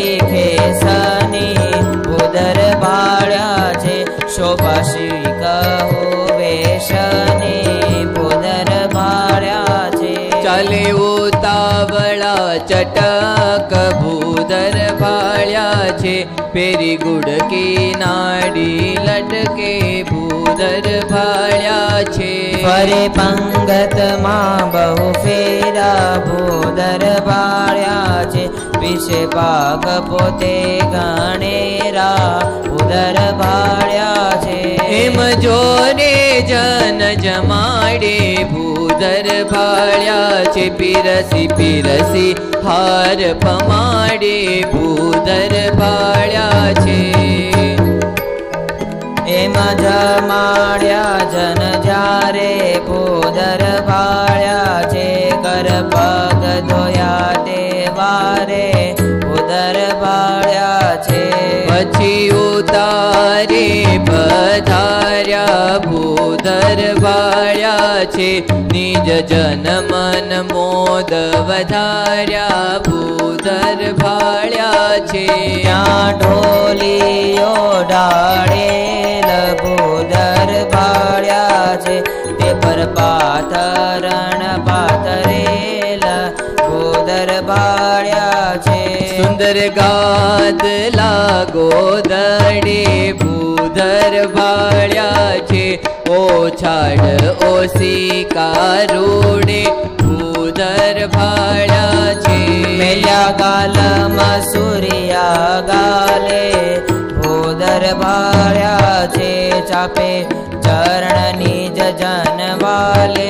સાકર કર મોટે ભૂધર ભાળ્યા છે પેરી પછેડી ખેસની ભૂદર ભાડ્યા છે શોભાશી કહો વેશની ભૂદર ભાડ્યા છે ચાલે ઉતાવળા ચટક ભૂધર ભાળ્યા છે પેરી ગુડકી નાડી લટકે ભૂધર ભાળ્યા છે ફરે પંગતમાં બહુ ફેરા ભૂદર ભાડ્યા છે વિશે પાક પોતે ગણેરા ભૂદર ભાડ્યા છે એમ જોરે જન જમાડે ભૂધર ભાળ્યા છે પીરસી પીરસી હાર પમાડે ભૂધર ભાળ્યા છે એમ જમાડ્યા જન જ્યારે ભૂદર ભાડ્યા છે કર પગ ધોયા તે વારે ભૂદર ભાડ્યા છે પછી ઉતારે પધાર્યા ભૂધર ભાળ્યા છે નિજ જન મન મોદ વધાર્યા ભૂધર ભાળ્યા છે ત્યાં ઢોલીઓ ડાળેલ ભૂદર ભાડ્યા છે તે પર પાથરણ પાથરેલ ભાડ્યા છે. સુંદર ગાદ લાગો દડે ભૂધર ભાળ્યા છે. ઓછાડ ઓસી કારૂડે ભૂધર ભાળ્યા છે. મેલ્યા ગાલમાં સૂર્યા ગાલે ભૂધર ભાડ્યા છે. ચાપે ચરણની જન વાલે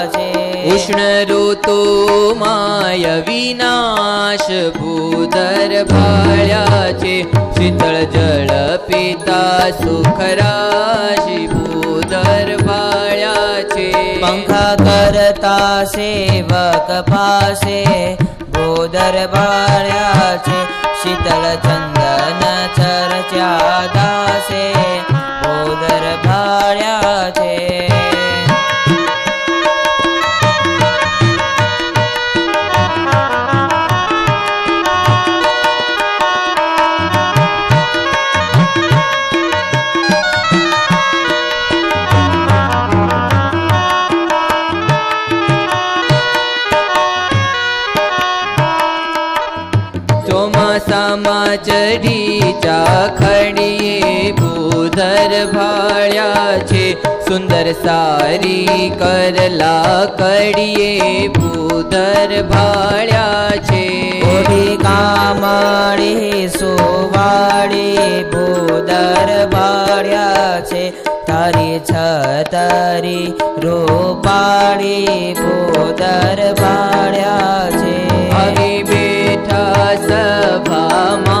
कृष्ण ऋतुमायविनाश पोदरभायाचे शीतळ जल पिता सुखराशि गोदरभा्याङ्खार तासेवकपासे गोदरभा्याच शीतल चन्दन छरचा तासे गोदरभाया સુંદર સારી કરલા કડીએ ભૂધર ભાળ્યા છે ઓઢી કામળી સુવાળી ભૂદર ભાડ્યા છે તારી છતરી રૂપાળી ભૂધર ભાળ્યા છે બેઠા સભામાય